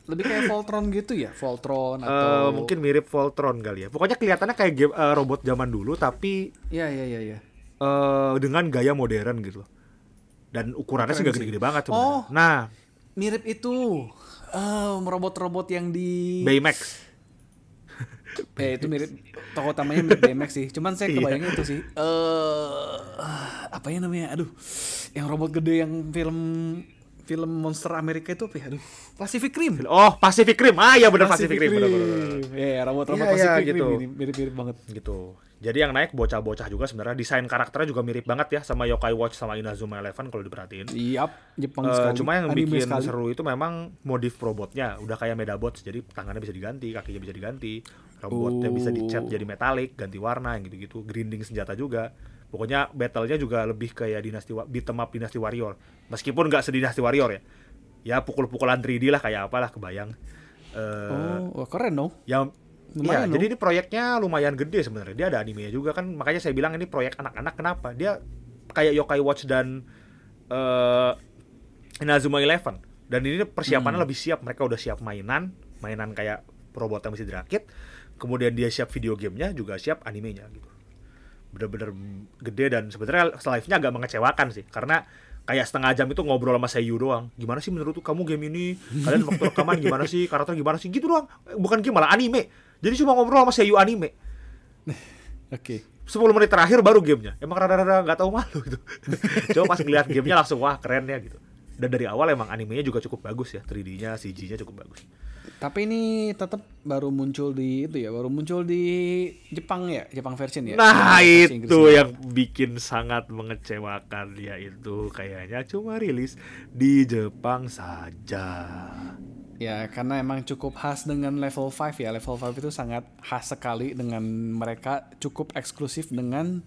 Lebih kayak Voltron gitu ya, Voltron Eh, atau mungkin mirip Voltron kali ya pokoknya kelihatannya kayak game, eh, robot zaman dulu tapi Ya ya ya ya. Eh, dengan gaya modern gitu loh dan ukurannya sih sih. gede-gede banget sebenarnya. Oh. nah Mirip itu. Eh, robot-robot yang di Baymax Eh itu mirip tokoh utamanya mirip BMX sih. Cuman saya Iya. kebayangnya itu sih. Eh apa ya namanya? Aduh. Yang robot gede yang film film monster Amerika itu apa ya? Aduh. Pacific Rim. oh Pacific Rim ah ya bener Pacific, Rim, bener, bener, bener. Ya, ya, robot-robot Iya, iya, Pacific gitu. Rim ini mirip-mirip banget. gitu. Jadi yang naik bocah-bocah juga sebenarnya desain karakternya juga mirip banget ya sama Yokai Watch sama Inazuma Eleven kalau diperhatiin. Yap, Jepang Eh, sekali. cuma yang anime bikin sekali. seru itu memang modif robotnya udah kayak Medabots jadi tangannya bisa diganti kakinya bisa diganti robotnya bisa dicat Oh. jadi metalik ganti warna yang gitu-gitu grinding senjata juga pokoknya battlenya juga lebih kayak dinasti Wa- beat 'em up dinasti warrior meskipun nggak sedinasti warrior ya ya pukul-pukulan 3D lah kayak apalah kebayang Eh, Oh, keren dong. yang Lumayan Iya, jadi ini proyeknya lumayan gede sebenarnya. Dia ada animenya juga kan. Makanya saya bilang ini proyek anak-anak kenapa? Dia kayak Yokai Watch dan eh Inazuma Eleven. Dan ini persiapannya Hmm. lebih siap. Mereka udah siap mainan, mainan kayak robot yang bisa dirakit. Kemudian dia siap video gamenya, juga siap animenya gitu. Bener-bener gede dan sebenarnya live-nya agak mengecewakan sih. Karena kayak setengah jam itu ngobrol sama Seiyu doang. Gimana sih menurut kamu game ini? Kalian waktu rekaman gimana sih? Karakter gimana sih? Gitu doang. Bukan game malah anime. Jadi cuma ngobrol sama Seiyu anime. Oke. 10 menit terakhir baru gamenya. Emang rada-rada nggak tahu malu gitu. Coba pas ngeliat gamenya langsung wah keren ya gitu. Dan dari awal emang animenya juga cukup bagus ya. 3D-nya, CG-nya cukup bagus. Tapi ini tetap baru muncul di itu ya, baru muncul di Jepang ya, Jepang version ya. Nah Inggris itu ya. yang bikin sangat mengecewakan ya itu kayaknya cuma rilis di Jepang saja. Ya, karena emang cukup khas dengan level 5 ya. Level 5 itu sangat khas sekali dengan mereka cukup eksklusif dengan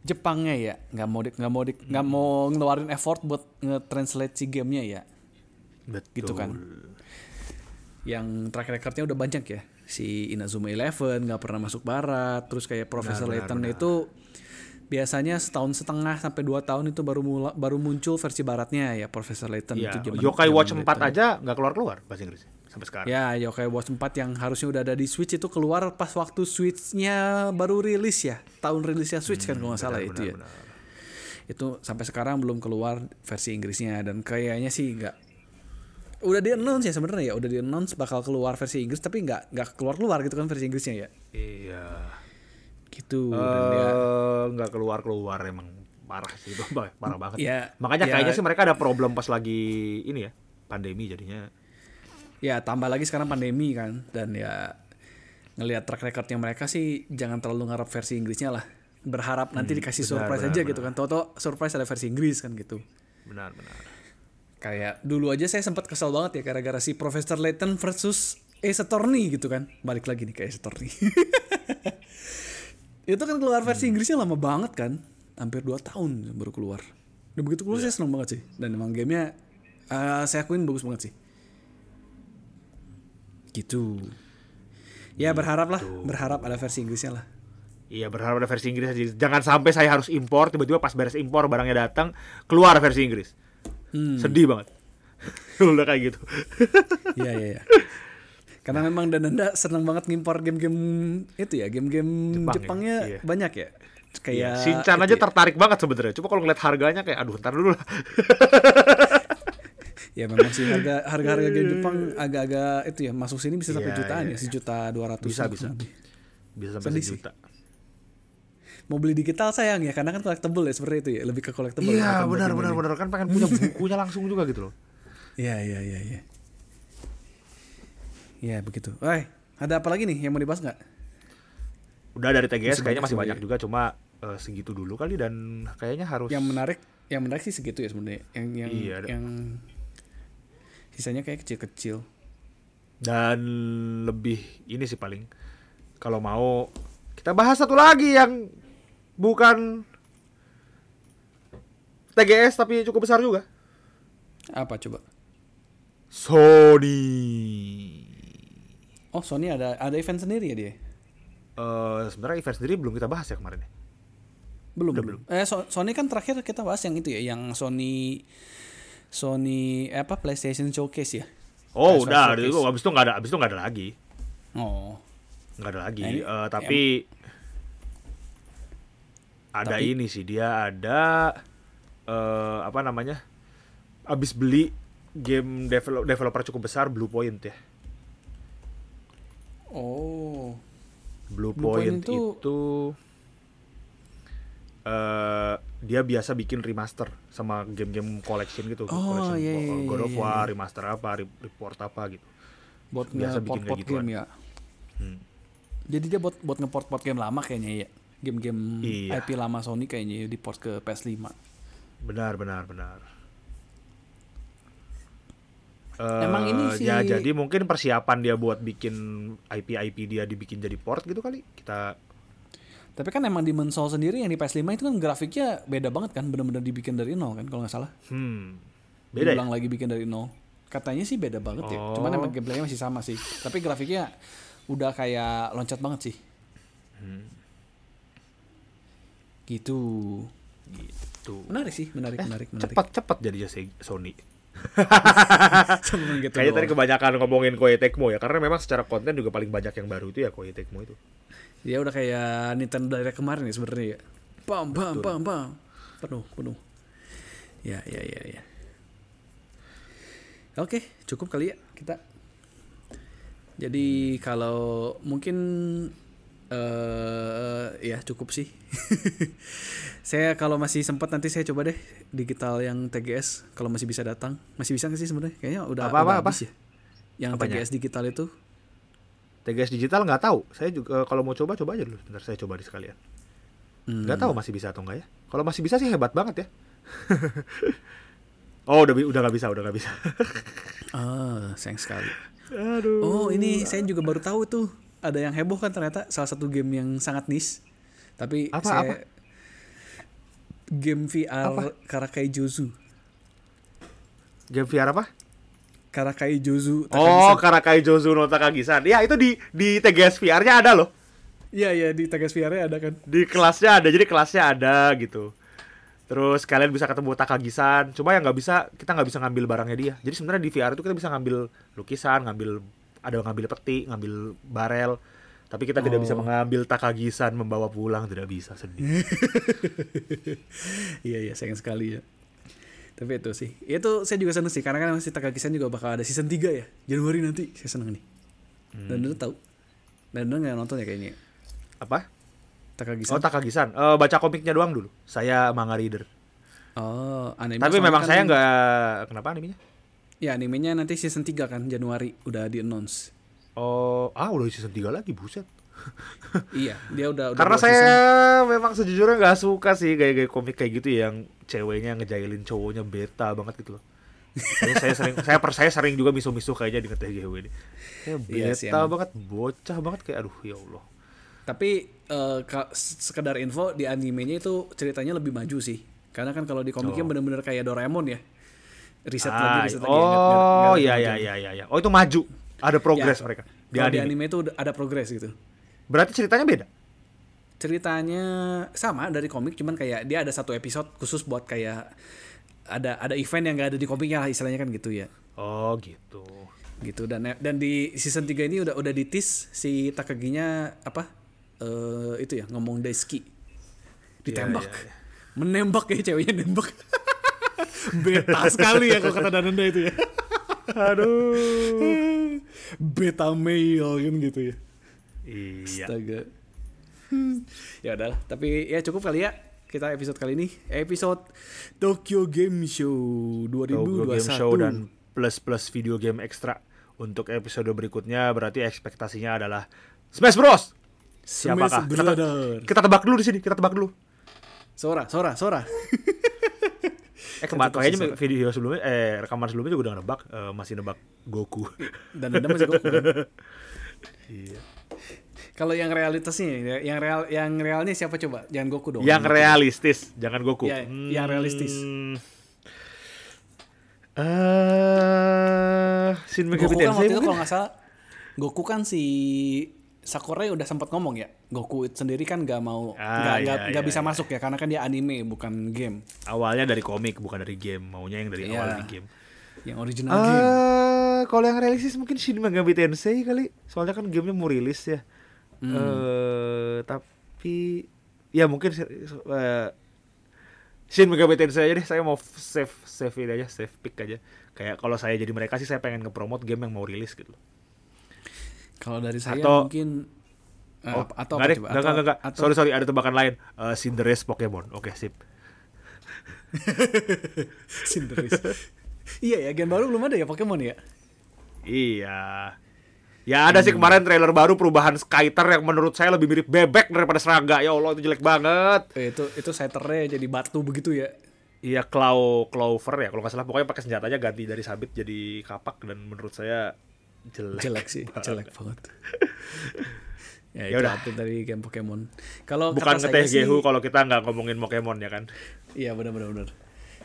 Jepangnya ya. Nggak mau di, nggak mau di, nggak mau ngeluarin effort buat nge-translate si gamenya ya. Betul. Gitu kan. Yang track recordnya udah banyak ya. Si Inazuma Eleven nggak pernah masuk barat. Terus kayak Professor Benar, Layton benar. Biasanya setahun setengah sampai dua tahun itu baru mula, baru muncul versi baratnya ya Professor Layton Ya, itu zaman- Yokai zaman Watch 4 Layton. aja nggak keluar-keluar bahasa Inggris sampai sekarang. Ya, Yokai Watch 4 yang harusnya udah ada di Switch itu keluar pas waktu Switch-nya baru rilis ya. Tahun rilisnya Switch kan kalau nggak salah Benar, itu ya. benar, benar. Itu sampai sekarang belum keluar versi Inggrisnya dan kayaknya sih nggak udah di announce ya sebenarnya ya udah di announce bakal keluar versi Inggris tapi nggak nggak keluar keluar gitu kan versi Inggrisnya ya Iya. Gitu dan ya Eh, nggak keluar keluar emang parah sih itu parah banget. Ya, Makanya ya. kayaknya sih mereka ada problem pas lagi ini ya pandemi jadinya. ya tambah lagi sekarang pandemi kan dan ya ngelihat track recordnya mereka sih jangan terlalu ngarap versi Inggrisnya lah berharap nanti dikasih Hmm, benar, surprise benar, aja gitu kan toto surprise ada versi Inggris kan gitu Benar benar. kayak dulu aja saya sempat kesel banget ya gara-gara si Professor Layton versus Ace Attorney gitu kan. Balik lagi nih ke Ace Attorney. itu kan keluar versi Inggrisnya lama banget kan. Hampir 2 tahun baru keluar. Dan begitu keluar saya seneng banget sih. Dan emang gamenya eh, saya akuin bagus banget sih. Gitu. Ya berharap lah, berharap ada versi Inggrisnya lah. Iya berharap ada versi Inggris aja. Jangan sampai saya harus impor tiba-tiba pas beres impor barangnya datang keluar versi Inggris. Hmm. Sedih banget. Udah kayak gitu. Iya iya iya. Karena memang Dananda seneng banget ngimpor game-game itu ya, game-game Jepang ya, Jepangnya iya. banyak ya. Kayak Shinchan itu aja ya. tertarik banget sebenarnya. Coba kalau ngeliat harganya kayak aduh ntar dulu lah. Ya memang sih harga harga harga game Jepang agak-agak itu ya masuk sini bisa sampai Iya, jutaan iya, ya, sejuta dua ratus Bisa, bisa. Bisa sampai Sedih sih. sejuta. Mau beli digital sayang ya karena kan collectible ya seperti itu ya, lebih ke collectible. Iya buat benar benar benar kan pengen punya bukunya langsung juga gitu loh. Iya iya iya iya. Iya begitu. Woi, ada apa lagi nih yang mau dibahas nggak? Udah dari TGS Masih kayaknya masih banyak juga cuma eh, segitu dulu kali dan kayaknya harus Yang menarik, yang menarik sih segitu ya sebenarnya. Yang yang Iya, ada- yang sisanya kayak kecil-kecil. dan lebih ini sih paling kalau mau kita bahas satu lagi yang bukan TGS tapi cukup besar juga Apa coba? Sony Oh Sony ada ada event sendiri ya dia? Eh sebenarnya event sendiri belum kita bahas ya kemarin ya Belum Udah belum. Eh So- Sony kan terakhir kita bahas yang itu ya, yang Sony Sony eh, apa PlayStation Showcase ya? oh PS5 udah Showcase. itu abis itu nggak ada abis itu nggak ada lagi Oh. nggak ada lagi Nah, Eh, tapi ada Tapi- ini sih dia ada eh apa namanya abis beli game develop, developer cukup besar Blue Point ya Oh. Blue, Blue Point, Point itu- itu, eh dia biasa bikin remaster sama game-game collection gitu Oh, collection iya, iya, God iya, of iya, War remaster apa re- report apa gitu Buat Biasa bikin kayak gituan. game ya. Hmm. Jadi dia buat buat ngeport-port game lama kayaknya ya. Game-game Iya. IP lama Sony kayaknya ya, di port ke PS5. benar benar benar Emang ini Eh, ya jadi mungkin persiapan dia buat bikin IP IP dia dibikin jadi port gitu kali kita Tapi kan emang di Soul sendiri yang di PS5 itu kan grafiknya beda banget kan, benar-benar dibikin dari nol kan kalau nggak salah. hmm beda ya Diulang lagi bikin dari nol. Katanya sih beda banget ya. Oh. Cuman emang gameplaynya masih sama sih. Tapi grafiknya udah kayak loncat banget sih. Hmm. Gitu. gitu Menarik sih, menarik, menarik, menarik. cepat cepat jadinya Sony gitu Kayaknya tadi kebanyakan ngomongin Koei Tecmo ya, karena memang secara konten juga paling banyak yang baru itu ya Koei Tecmo itu. Ya udah kayak Nintendo Direct kemarin ya sebenarnya ya. Pam pam pam pam. Penuh, penuh. Ya, ya, ya, ya. Oke, cukup kali ya kita. Jadi kalau mungkin eh ya cukup sih. saya kalau masih sempat nanti saya coba deh digital yang TGS kalau masih bisa datang. Masih bisa nggak sih sebenarnya? Kayaknya udah Apa, apa, udah apa? ya. Yang Apanya? TGS digital itu TGS digital nggak tahu. Saya juga eh, kalau mau coba coba aja dulu. Bentar saya coba di sekalian. hmm, Nggak tahu masih bisa atau enggak ya. Kalau masih bisa sih hebat banget ya. oh udah udah nggak bisa udah nggak bisa. Ah, sayang sekali. Aduh. Oh ini saya juga baru tahu tuh ada yang heboh kan ternyata salah satu game yang sangat niche. Tapi Apa, saya apa? game VR Karakai Jozu. Game VR apa? Karakai Jozu. Oh, Takagi-san. Karakai Jozu no Takagi-san. Ya itu di di TGS VR-nya ada loh. Iya iya di Tagas VR ada kan. Di kelasnya ada. Jadi kelasnya ada gitu. Terus kalian bisa ketemu Takagi-san. Cuma yang nggak bisa kita nggak bisa ngambil barangnya dia. Jadi sebenarnya di VR itu kita bisa ngambil lukisan, ngambil ada ngambil peti, ngambil barel. Tapi kita tidak bisa Oh. mengambil Takagi-san membawa pulang, tidak bisa sedih. iya iya sayang sekali ya. Tapi itu sih. Itu saya juga seneng sih karena kan masih Takagi-san juga bakal ada season 3 ya. Januari nanti. Saya seneng nih. Dan udah tahu. Dan udah nggak nonton ya kayaknya. Apa? Takagi-san. Oh Takagi-san. Eh, baca komiknya doang dulu. Saya manga reader. Oh, anime Tapi memang kan- saya nggak kenapa animenya? Ya animenya nanti season 3 kan Januari udah di announce. Oh, ah udah season 3 lagi, buset. iya, dia udah, udah Karena saya season. memang sejujurnya nggak suka sih gaya-gaya komik kayak gitu yang ceweknya ngejailin cowoknya beta banget gitu loh. saya, saya sering saya per saya sering juga misu-misu kayaknya di GHW ini. Kayak Iya beta sih, emang. banget, bocah banget kayak aduh ya Allah. Tapi ka- sekedar info di animenya itu ceritanya lebih maju sih. Karena kan kalau di komiknya bener-bener kayak Doraemon ya. Riset lagi, Oh. Ah, riset lagi. nggak- oh iya ada iya iya iya iya. Oh itu maju. Ada progres Ya, mereka di Kalau di anime. anime itu ada progres gitu. Berarti ceritanya beda. Ceritanya sama dari komik, cuman kayak dia ada satu episode khusus buat kayak ada ada event yang gak ada di komiknya lah istilahnya kan gitu ya. Oh gitu. gitu dan dan di season 3 ini udah udah ditis si Takaginya apa eh itu ya ngomong Daisuke ditembak Iya, iya, menembak ya ceweknya nembak beta sekali ya kalau kata Dananda itu ya Aduh. beta male kan gitu ya iya. astaga ya udah tapi ya cukup kali ya kita episode kali ini episode Tokyo Game Show 2021 Tokyo Game Show dan plus plus video game ekstra untuk episode berikutnya berarti ekspektasinya adalah Smash Bros. Smash Siapakah? Kita, te- Brother. kita tebak dulu di sini, kita tebak dulu. Sora, Sora, Sora. Eh kemarin kayaknya video sebelumnya eh rekaman sebelumnya juga udah nebak eh, masih nebak Goku. Dan ada masih Goku. kan? iya. Kalau yang realitasnya, ya, yang real, yang realnya siapa coba? Jangan Goku dong. Yang realistis, jangan Goku. Ya, yang realistis. Eh, Shin Megami Goku kan Tensei waktu itu kalau nggak salah, Goku kan si Sakurai udah sempat ngomong ya. Goku sendiri kan nggak mau, Ah, nggak iya, nggak nggak iya, bisa iya. masuk ya karena kan dia anime bukan game, Awalnya dari komik bukan dari game, maunya yang dari Iya. awal dari game. yang original game. Eh, kalau yang realistis mungkin Shin Megami Tensei kali. Soalnya kan gamenya mau rilis ya. Hmm. Eh, tapi ya mungkin eh, Shin Megami Tensei aja deh. Saya mau save save ini aja, save pick aja. Kayak kalau saya jadi mereka sih saya pengen nge-promote game yang mau rilis gitu. Kalau dari saya Atau- mungkin eh, Oh, atau nggak apa coba? nggak, Atau- nggak, nggak. atau- Sorry, sorry, ada tebakan lain. Eh Cinderace Pokemon. Oke, sip. Cinderace. iya ya, game baru belum ada ya Pokemon ya? Iya. Ya ada sih kemarin trailer baru perubahan Skyter yang menurut saya lebih mirip bebek daripada serangga. Ya Allah, itu jelek banget. Eh, itu itu setternya jadi batu begitu ya. Iya Claw Clover ya kalau nggak salah pokoknya pakai senjatanya ganti dari sabit jadi kapak dan menurut saya jelek. jelek sih jelek banget ya, Ya udah. update dari game Pokemon. Kalau Bukan kata ngeteh saya Gehu kalau kita nggak ngomongin Pokemon ya kan. iya benar benar benar.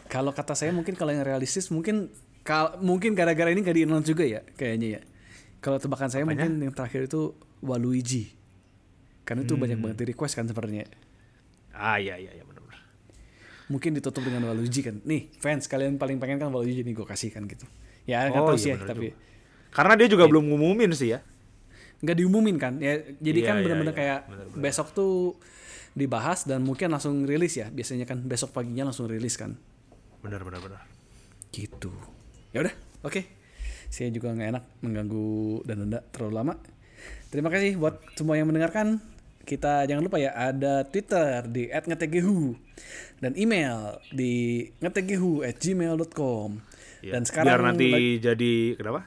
Kalau kata saya mungkin kalau yang realistis mungkin kal mungkin gara-gara ini gak di announce juga ya kayaknya ya. Kalau tebakan saya mungkin yang terakhir itu Waluigi. Karena itu banyak banget di request kan sebenarnya. Ah iya iya iya benar. mungkin ditutup dengan Waluigi kan. Nih fans kalian paling pengen kan Waluigi nih gue kasih kan gitu. Ya nggak Oh, tahu iya sih ya tapi Karena dia juga belum ngumumin sih ya. Nggak diumumin kan ya jadi Iya, kan iya, benar-benar iya. kayak Benar-benar. besok tuh dibahas dan mungkin langsung rilis ya biasanya kan besok paginya langsung rilis kan Benar benar benar. gitu ya udah oke saya juga nggak enak mengganggu dan anda terlalu lama terima kasih buat semua yang mendengarkan kita jangan lupa ya ada Twitter di @ngetegehu dan email di ngetegehu@gmail.com Iya. dan sekarang biar nanti jadi kenapa?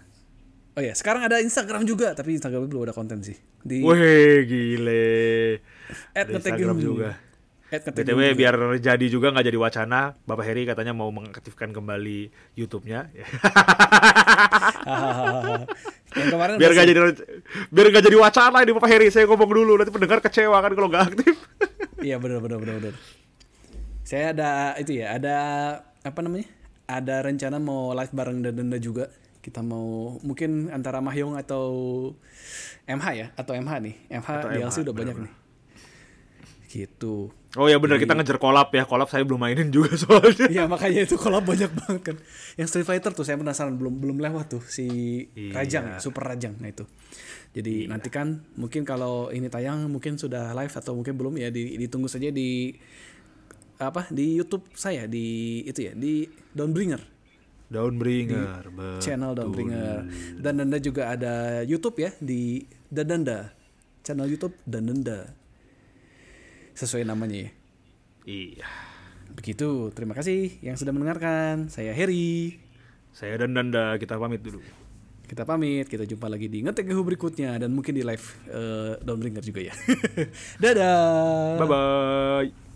Oh ya sekarang ada Instagram juga tapi Instagram belum ada konten sih di Wih gile. At ngetegehu. Instagram juga. At BTW biar jadi juga nggak jadi wacana, Bapak Heri katanya mau mengaktifkan kembali YouTube-nya. yang kemarin biar nggak jadi biar nggak jadi wacana ini Bapak Heri. Saya ngomong dulu nanti pendengar kecewa kan kalau nggak aktif. Iya benar benar benar benar. Saya ada itu ya, ada apa namanya? Ada rencana mau live bareng Danda juga. Kita mau mungkin antara Mahyong atau MH ya, atau MH nih. MH Atau DLC MH, udah banyak benar-benar. nih. Gitu. Oh ya benar kita ngejar kolab ya. Kolab saya belum mainin juga soalnya. Iya makanya itu kalau banyak banget kan. Yang Street Fighter tuh saya penasaran belum belum lewat tuh si Iya. Rajang, ya, Super Rajang nah itu. Jadi nanti kan mungkin kalau ini tayang mungkin sudah live atau mungkin belum ya di- ditunggu saja di apa di YouTube saya di itu ya di Downbringer Downbringer, betul. channel Downbringer dan Danda juga ada YouTube ya di Dadanda channel YouTube Dadanda sesuai namanya ya. Iya. Begitu, terima kasih yang sudah mendengarkan. Saya Heri. Saya dan Danda kita pamit dulu. Kita pamit, kita jumpa lagi di ngetek berikutnya dan mungkin di live eh, Downbringer juga ya. Dadah. Bye bye.